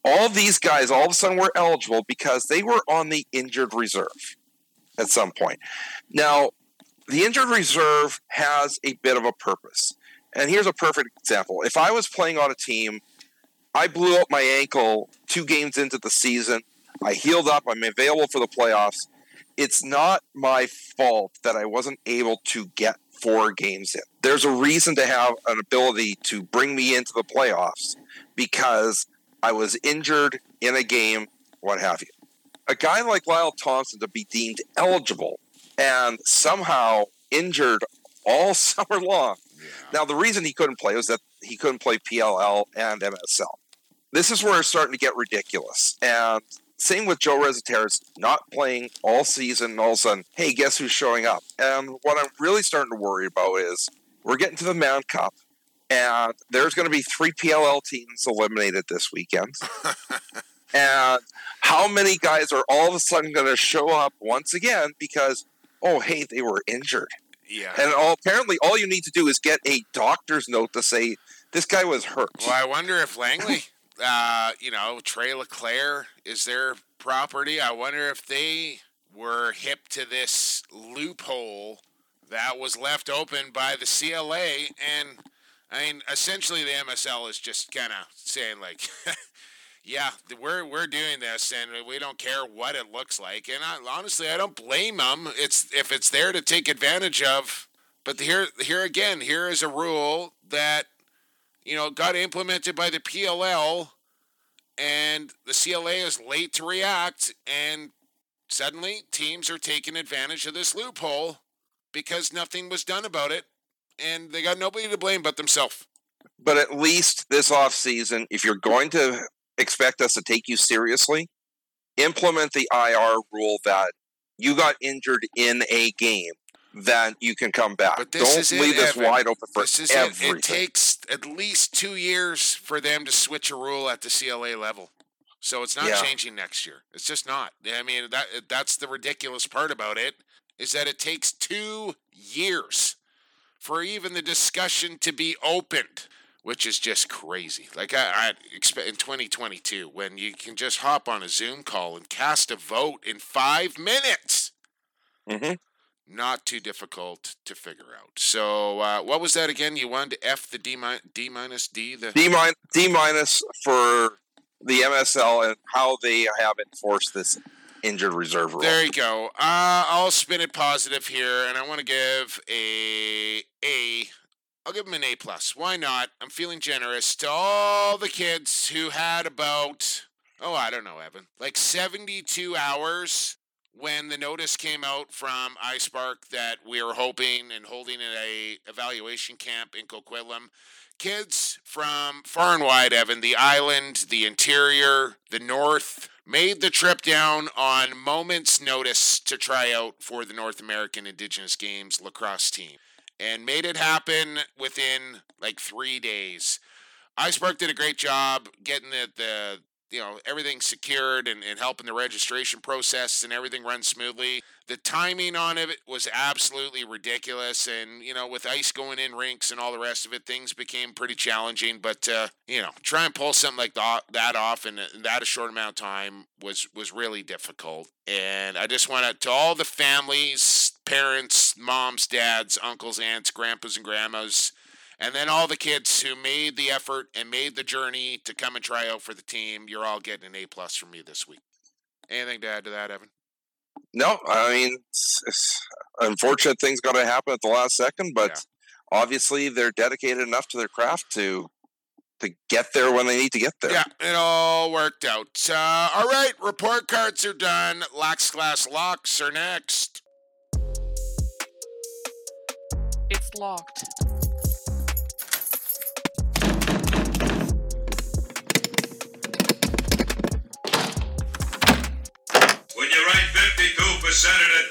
All these guys all of a sudden were eligible because they were on the injured reserve at some point. Now, the injured reserve has a bit of a purpose. And here's a perfect example. If I was playing on a team, I blew up my ankle two games into the season. I healed up. I'm available for the playoffs. It's not my fault that I wasn't able to get four games in. There's a reason to have an ability to bring me into the playoffs because I was injured in a game, what have you. a guy like Lyle Thompson to be deemed eligible and somehow injured all [laughs] summer long. Now, the reason he couldn't play was that he couldn't play PLL and MSL. This is where it's starting to get ridiculous. And same with Joe Resetarits not playing all season, and all of a sudden, hey, guess who's showing up? And what I'm really starting to worry about is we're getting to the Mann Cup, and there's going to be three PLL teams eliminated this weekend. [laughs] and how many guys are all of a sudden going to show up once again because, oh, hey, they were injured? Yeah. And all, apparently, all you need to do is get a doctor's note to say this guy was hurt. Well, I wonder if Langley, uh, you know, Trey LeClaire is their property. I wonder if they were hip to this loophole that was left open by the CLA. And I mean, essentially, the MSL is just kind of saying, like, [laughs] yeah, we're we're doing this, and we don't care what it looks like. And I, honestly, I don't blame them. It's if it's there to take advantage of. But here, here again, here is a rule that you know got implemented by the PLL, and the CLA is late to react, and suddenly teams are taking advantage of this loophole because nothing was done about it, and they got nobody to blame but themselves. But at least this off season, if you're going to expect us to take you seriously, implement the IR rule that you got injured in a game, then you can come back. But this Don't is leave it, this Evan. wide open for This is everything. it. It takes at least two years for them to switch a rule at the CLA level. So it's not Yeah. changing next year. It's just not. I mean, that that's the ridiculous part about it is that it takes two years for even the discussion to be opened, which is just crazy. Like I, I expect in 2022 when you can just hop on a Zoom call and cast a vote in five minutes Mhm. Not too difficult to figure out. So, uh, what was that again? You wanted to F the D, mi- D minus D? The D minus D minus for the MSL and how they have enforced this injured reserve rule. There you go. Uh, I'll spin it positive here, and I want to give a A. I'll give them an A plus. Why not? I'm feeling generous to all the kids who had about oh I don't know Evan like 72 hours when the notice came out from ISPARC that we were hoping and holding a evaluation camp in Coquitlam. Kids from far and wide, Evan, the island, the interior, the north, made the trip down on moments' notice to try out for the North American Indigenous Games lacrosse team and made it happen within like three days. ISPARC did a great job getting the, the you know everything secured and, and helping the registration process and everything run smoothly. The timing on it was absolutely ridiculous, and you know with ice going in rinks and all the rest of it, things became pretty challenging. But uh, you know, try and pull something like tha- that off in, in that a short amount of time was was really difficult. And I just want to to all the families, parents, moms, dads, uncles, aunts, grandpas, and grandmas and then all the kids who made the effort and made the journey to come and try out for the team, you're all getting an A plus from me this week. Anything to add to that, Evan? No, I mean, it's, it's unfortunate things got to happen at the last second, but obviously they're dedicated enough to their craft to to get there when they need to get there. Yeah, it all worked out. Uh, all right, report cards are done. Lax Class Locks are next. It's locked. Of the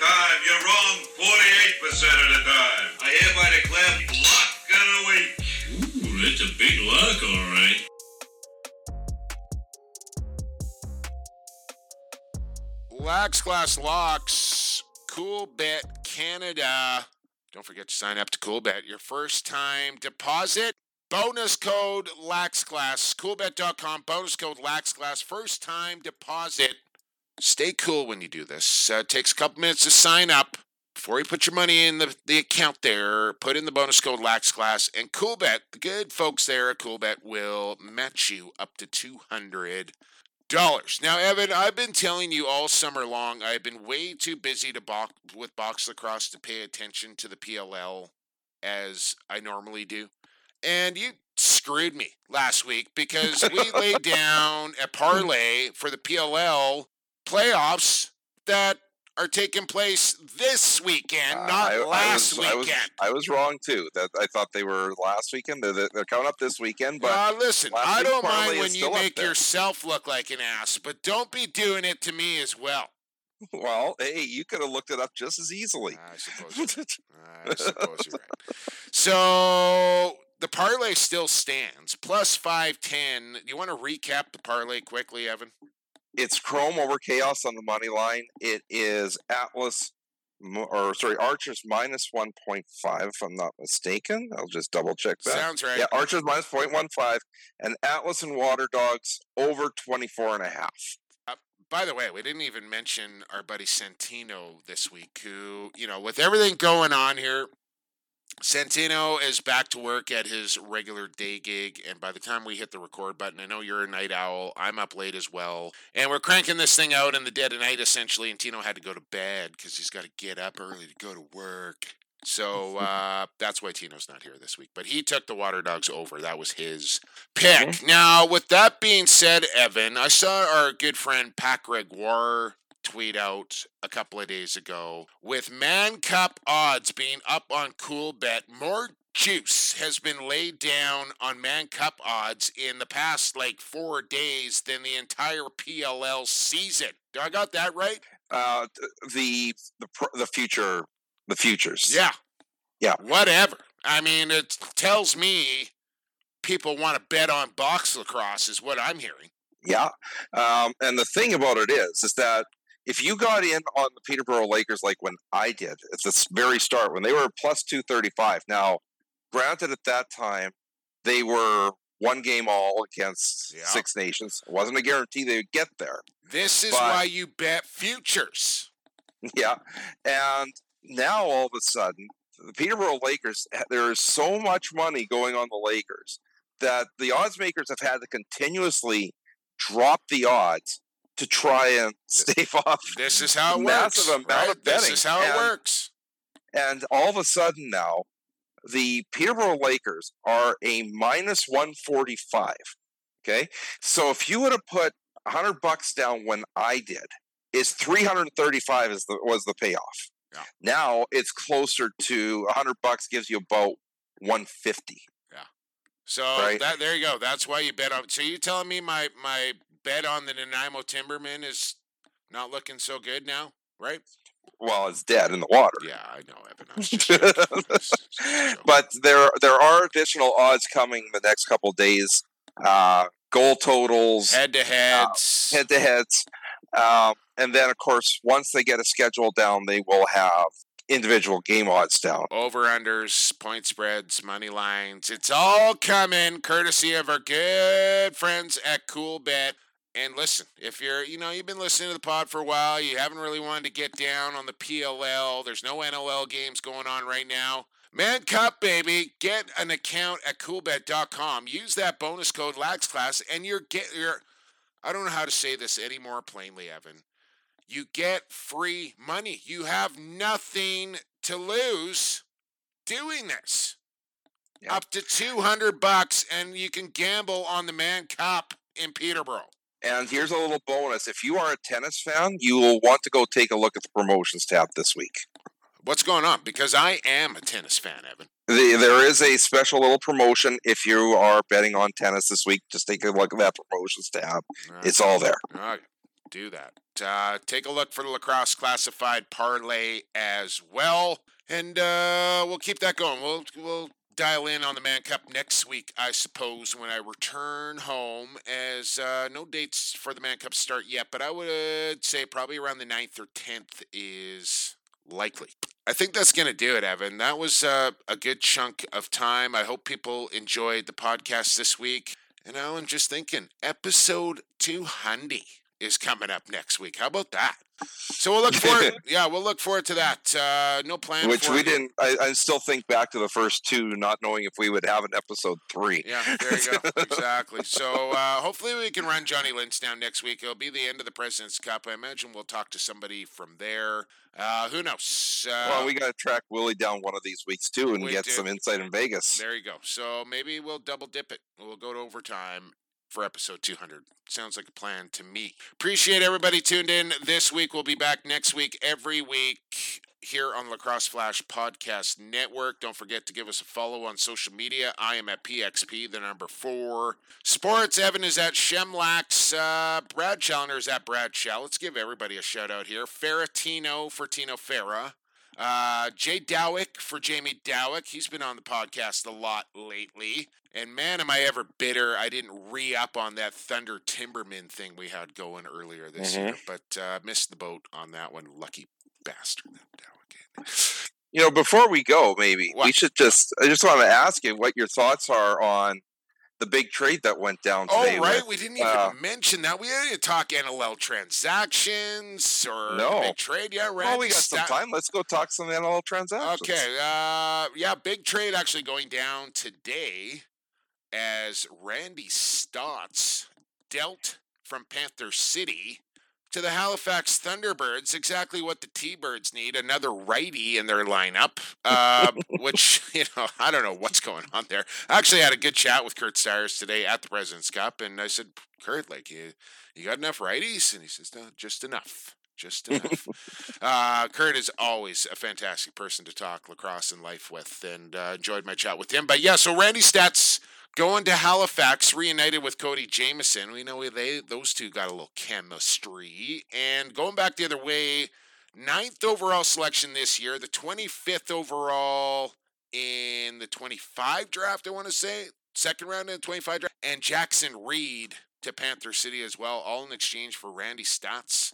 time, you're wrong 48% of the time. I hereby declare lock of the week. Ooh, that's a big lock, all right. Lax Class Locks, Cool Bet Canada. Don't forget to sign up to Cool Bet. Your first time deposit. Bonus code LaxClass. Coolbet.com. Bonus code LaxClass. First time deposit. Stay cool when you do this. Uh, it takes a couple minutes to sign up. Before you put your money in the, the account there, put in the bonus code LaxClass. And Coolbet, the good folks there at Coolbet will match you up to 200 dollars. Now, Evan, I've been telling you all summer long, I've been way too busy to box with box lacrosse to pay attention to the PLL as I normally do. And you screwed me last week because we laid [laughs] down a parlay for the PLL playoffs that are taking place this weekend, not I, I last was, I weekend. was, I was wrong too. That I thought they were last weekend. They're, they're coming up this weekend. But Uh, listen, I don't mind when you make yourself look like an ass, but don't be doing it to me as well. [laughs] Well, hey, you could have looked it up just as easily. I suppose you're right. [laughs] I suppose you're right. So the parlay still stands plus five ten. You want to recap the parlay quickly, Evan? It's Chrome over Chaos on the money line. It is Atlas, or sorry, Archers minus one point five. If I'm not mistaken, I'll just double check that. Sounds right. Yeah, Archers minus 0.15 and Atlas and Water Dogs over 24 and a half. Uh, by the way, we didn't even mention our buddy Santino this week, who, you know, with everything going on here, Santino is back to work at his regular day gig. And by the time we hit the record button, I know you're a night owl. I'm up late as well. And we're cranking this thing out in the dead of night, essentially. And Tino had to go to bed because he's got to get up early to go to work. So [laughs] uh, that's why Tino's not here this week. But he took the Water Dogs over. That was his pick. Now, with that being said, Evan, I saw our good friend Pat Gregoire tweet out a couple of days ago with Mann Cup odds being up on Cool Bet. More juice has been laid down on Mann Cup odds in the past like four days than the entire PLL season. Do I got that right? Uh, the the the future the futures. Yeah. Yeah. Whatever. I mean, it tells me people want to bet on box lacrosse, is what I'm hearing. Yeah. Um, and the thing about it is, is that if you got in on the Peterborough Lakers like when I did at the very start, when they were plus 235, now, granted, at that time, they were one game all against Yeah. Six Nations. It wasn't a guarantee they would get there. This is But- why you bet futures. [laughs] Yeah. And now all of a sudden, the Peterborough Lakers, eh, there is so much money going on the Lakers that the odds makers have had to continuously drop the odds to try and stave off This is how it massive works. amount right? of betting. This is how it And- works. And all of a sudden now, the Peterborough Lakers are a minus 145. Okay. So if you would have put 100 bucks down when I did, is 335 is the was the payoff. Yeah. Now it's closer to 100 bucks gives you about 150. Yeah. So Right. that there you go. That's why you bet on. So you telling me my my bet on the Nanaimo Timbermen is not looking so good now, right? Well, it's dead in the water. Yeah, I know, Evan. I just [laughs] but there there are additional odds coming the next couple days. Uh, goal totals, head to heads, head to heads, um, and then of course once they get a schedule down, they will have individual game odds down. over unders, point spreads, money lines. It's all coming courtesy of our good friends at Cool Bet. And listen, if you're, you know, you've been listening to the pod for a while, you haven't really wanted to get down on the PLL. There's no NLL games going on right now. Mann Cup, baby, get an account at coolbet.com. Use that bonus code LAXClass, and you're get you're. I don't know how to say this any more plainly, Evan. You get free money. You have nothing to lose doing this. Up to 200 bucks and you can gamble on the Mann Cup in Peterborough. And here's a little bonus: if you are a tennis fan, you will want to go take a look at the promotions tab this week. What's going on? Because I am a tennis fan, Evan. The, there is a special little promotion if you are betting on tennis this week. Just take a look at that promotions tab. It's all there. All right, do that. Uh, take a look for the lacrosse classified parlay as well, and uh, we'll keep that going. We'll we'll dial in on the Mann Cup next week, I suppose, when I return home. As uh, no dates for the Mann Cup start yet, but I would say probably around the 9th or tenth is likely. I think that's going to do it, Evan. That was uh, a good chunk of time. I hope people enjoyed the podcast this week. And now I'm just thinking, episode 200 is coming up next week. How about that? So we'll look forward. [laughs] yeah, we'll look forward to that. Uh, no plan. Which we it. didn't. I, I still think back to the first two, not knowing if we would have an episode three. Yeah, there you go. exactly. So uh, hopefully we can run Johnny Lynch down next week. It'll be the end of the President's Cup. I imagine we'll talk to somebody from there. Uh, who knows? Uh, well, we got to track Willie down one of these weeks too, and we get do. some insight in Vegas. There you go. So maybe we'll double dip it. We'll go to overtime for episode 200. Sounds like a plan to me. Appreciate everybody tuned in this week. We'll be back next week, every week here on Lacrosse Flash Podcast Network. Don't forget to give us a follow on social media. I am at PXP, the number four. Sports, Evan is at Shemlax. Uh, Brad Challoner is at Brad Shell. Let's give everybody a shout out here. Ferratino for Tino Farah. Uh, Jay Dawick for Jamie Dawick. He's been on the podcast a lot lately. And man, am I ever bitter I didn't re up on that Thunder Timbermen thing we had going earlier this year. But uh, missed the boat on that one. Lucky bastard. Dawick. You know, before we go, maybe we should just. I just want to ask you what your thoughts are on the big trade that went down Oh, right. with, we didn't even uh, mention that. We didn't talk NLL transactions or No. big trade. Yeah, Oh, Randy we got some time. Let's go talk some NLL transactions. Okay. Uh, yeah, big trade actually going down today as Randy Staats dealt from Panther City to the Halifax Thunderbirds. Exactly what the T-Birds need. Another righty in their lineup, uh, [laughs] which, [laughs] you know, I don't know what's going on there. I actually had a good chat with Curt Styres today at the President's Cup, and I said, Curt, like, you, you got enough righties? And he says, no, just enough. Just enough. [laughs] uh, Curt is always a fantastic person to talk lacrosse and life with, and uh, enjoyed my chat with him. But yeah, so Randy Staats going to Halifax, reunited with Cody Jamieson. We know they those two got a little chemistry, and going back the other way, ninth overall selection this year, the twenty fifth overall in the twenty five draft. I want to say second round in the twenty five draft, and Jackson Reed to Panther City as well, all in exchange for Randy Staats.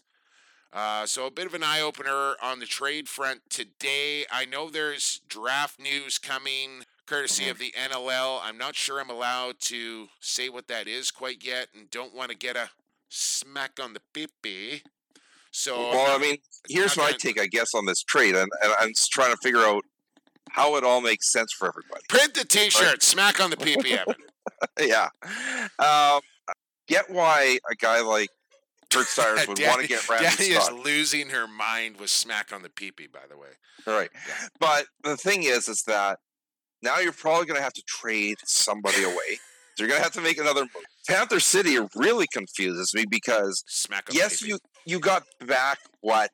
Uh, so a bit of an eye opener on the trade front today. I know there's draft news coming, courtesy of the NLL. I'm not sure I'm allowed to say what that is quite yet, and don't want to get a smack on the pee So well, I mean, here's my gonna- take, I guess, on this trade, and, and I'm just trying to figure out how it all makes sense for everybody. print the T-shirt, smack on the pee [laughs] yeah. Um, get why a guy like Curt [laughs] Styres would want to get Randy Daddy is losing her mind with smack on the pee by the way. Right. But the thing is, is that now you're probably going to have to trade somebody away. So you're going to have to make another move. Panther City really confuses me because Smack yes, you you got back what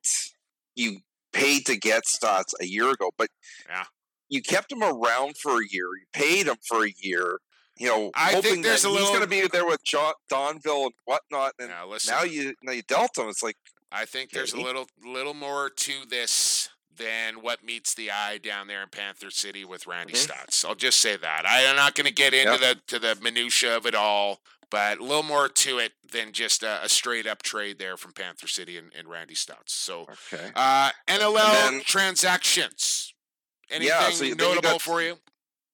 you paid to get Staats a year ago, but Yeah. you kept him around for a year. You paid him for a year. You know, I think there's a he's little- going to be there with John, Donville and whatnot. And Now, now you now you dealt him. It's like I think there's a little little more to this than what meets the eye down there in Panther City with Randy Mhm. Staats. I'll just say that. I am not going to get into the to the minutia of it all, but a little more to it than just a, a straight up trade there from Panther City and, and Randy Staats. So, okay. uh, NLL then- transactions. Anything Yeah, so you- then you got- for you?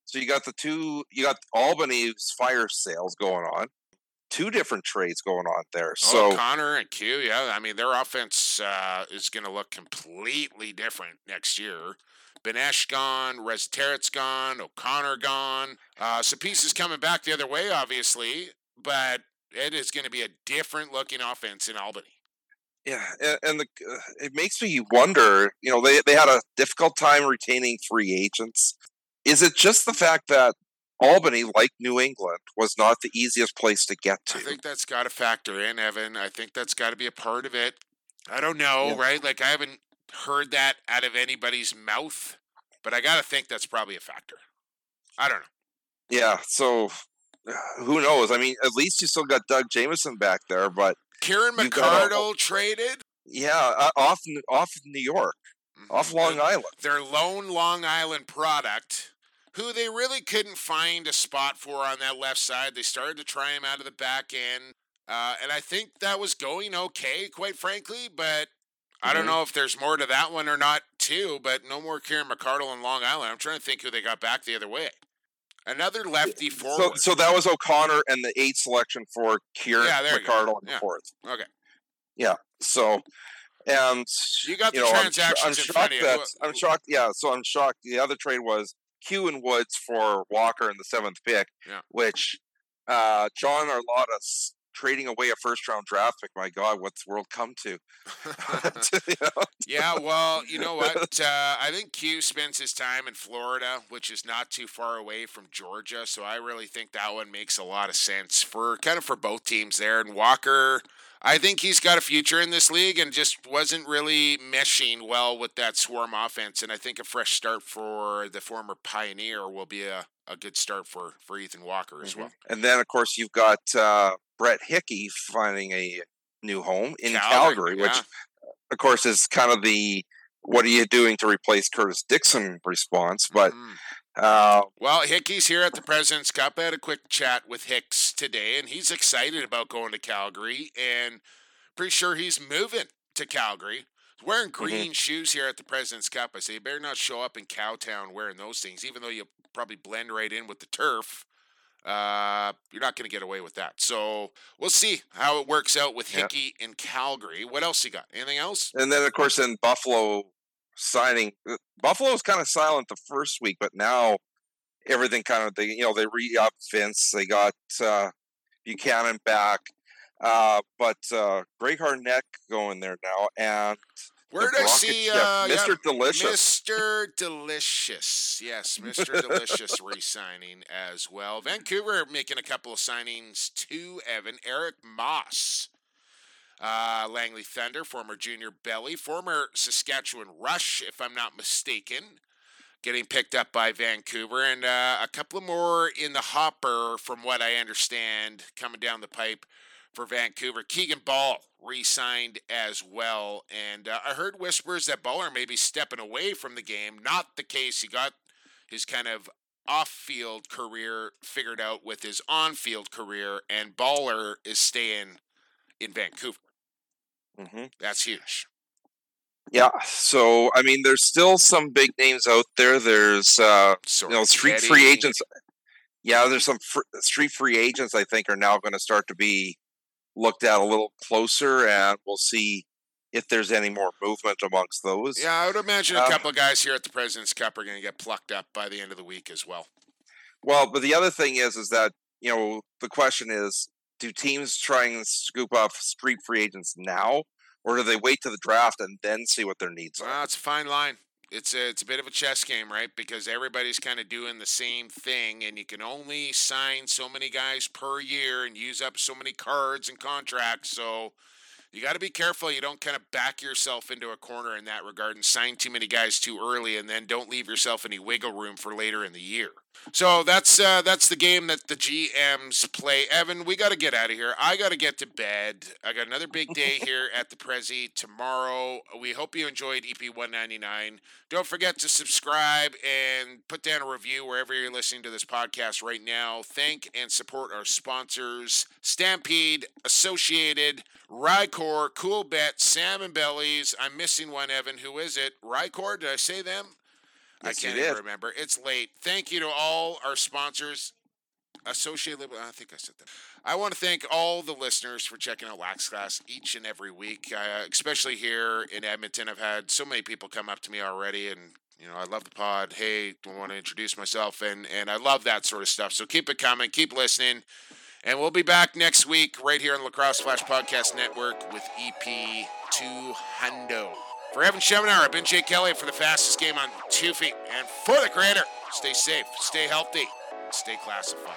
So you got the two, you got Albany's fire sales going on, two different trades going on there. So oh, Connor and Q, yeah. I mean, their offense uh, is going to look completely different next year. Benesch gone, Resetarits's gone, O'Connor gone. Uh, some pieces coming back the other way, obviously, but it is going to be a different looking offense in Albany. yeah, and, and the, uh, it makes me wonder. You know, they they had a difficult time retaining free agents. Is it just the fact that Albany, like New England, was not the easiest place to get to? I think that's got to factor in, Evan. I think that's got to be a part of it. I don't know, Yeah. right? Like, I haven't heard that out of anybody's mouth, but I got to think that's probably a factor. I don't know. Yeah, so [sighs] who knows? I mean, at least you still got Doug Jamieson back there, but Kieran McArdle traded. yeah, uh, off off New York, off Long Island. Their lone Long Island product, who they really couldn't find a spot for on that left side. They started to try him out of the back end. Uh, and I think that was going okay, quite frankly, but I don't Mhm. know if there's more to that one or not, too. But no more Kieran McArdle on Long Island. I'm trying to think who they got back the other way. Another lefty So, forward. so that was O'Connor and the eighth selection for Kieran Yeah. McArdle in the Yeah. fourth. okay. Yeah. So, and You got the know, I'm transactions I'm, in shocked front of you. that I'm shocked. Yeah. So I'm shocked. The other trade was Q and Woods for Walker in the seventh pick, Yeah. which uh, John Arlotta s- trading away a first round draft pick. My God, what's the world come to? [laughs] [laughs] You know? yeah, well, you know what? [laughs] Uh, I think Q spends his time in Florida, which is not too far away from Georgia. So I really think that one makes a lot of sense for kind of for both teams there. And Walker, I think he's got a future in this league and just wasn't really meshing well with that swarm offense. And I think a fresh start for the former Pioneer will be a, a good start for, for Ethan Walker as well. And then, of course, you've got uh, Brett Hickey finding a new home in Calgary, Calgary, which, of course, is kind of the what are you doing to replace Curtis Dickson response. But Mm-hmm. Uh, Well, Hickey's here at the President's Cup. I had a quick chat with Hicks today, and he's excited about going to Calgary and pretty sure he's moving to Calgary. He's wearing green shoes here at the President's Cup. I say, you better not show up in Cowtown wearing those things, even though you probably blend right in with the turf. Uh, you're not going to get away with that. So we'll see how it works out with Yeah. Hickey in Calgary. What else you got? Anything else? and then, of course, in Buffalo signing, uh, Buffalo's kind of silent the first week, but now everything kind of they you know they re up Vinc. They got uh, Buchanan back. Uh, but uh, Greg Harnett going there now, and Where did I see uh, yeah, Mr. Delicious? Mr. Delicious. Yes, [laughs] Mr. Delicious re signing as well. Vancouver making a couple of signings to Evan. Eric Moss, uh, Langley Thunder, former junior Belly, former Saskatchewan Rush, if I'm not mistaken, getting picked up by Vancouver. And uh, a couple more in the hopper, from what I understand, coming down the pipe for Vancouver. Keegan Bal re signed as well. And uh, I heard whispers that Baller may be stepping away from the game. Not the case. He got his kind of off field career figured out with his on field career, and Baller is staying in Vancouver. Hmm That's huge. Yeah. So I mean, there's still some big names out there. There's uh, you know street free agents. Yeah, there's some fr- street free agents. I think are now going to start to be looked at a little closer, and we'll see if there's any more movement amongst those. Yeah, I would imagine a Uh, couple of guys here at the President's Cup are going to get plucked up by the end of the week as well. Well, but the other thing is, is that you know the question is, do teams try and scoop up street free agents now, or do they wait to the draft and then see what their needs are? It's a fine line. It's a, it's a bit of a chess game, right? Because everybody's kind of doing the same thing, and you can only sign so many guys per year and use up so many cards and contracts. So you got to be careful you don't kind of back yourself into a corner in that regard and sign too many guys too early, and then don't leave yourself any wiggle room for later in the year. So that's uh, that's the game that the GMs play. Evan, we got to get out of here. I got to get to bed. I got another big day [laughs] here at the Prezi tomorrow. We hope you enjoyed EP 199. Don't forget to subscribe and put down a review wherever you're listening to this podcast right now. Thank and support our sponsors Stampede, Associated, Rycor, Coolbet, Salmon Bellies. I'm missing one, Evan. Who is it? Rycor? Did I say them? I Yes, you can't even remember. It's late. Thank you to all our sponsors. Associated Liberal, I think I said that. I want to thank all the listeners for checking out Lax Class each and every week, uh, especially here in Edmonton. I've had so many people come up to me already, and you know I love the pod. Hey, I want to introduce myself, and and I love that sort of stuff. So keep it coming, keep listening, and we'll be back next week right here on Lacrosse Flash Podcast Network with EP Two Hundo. For Evan Schemenauer, I've been Jay Kelly for the fastest game on two feet, and for the creator, stay safe, stay healthy, stay classified.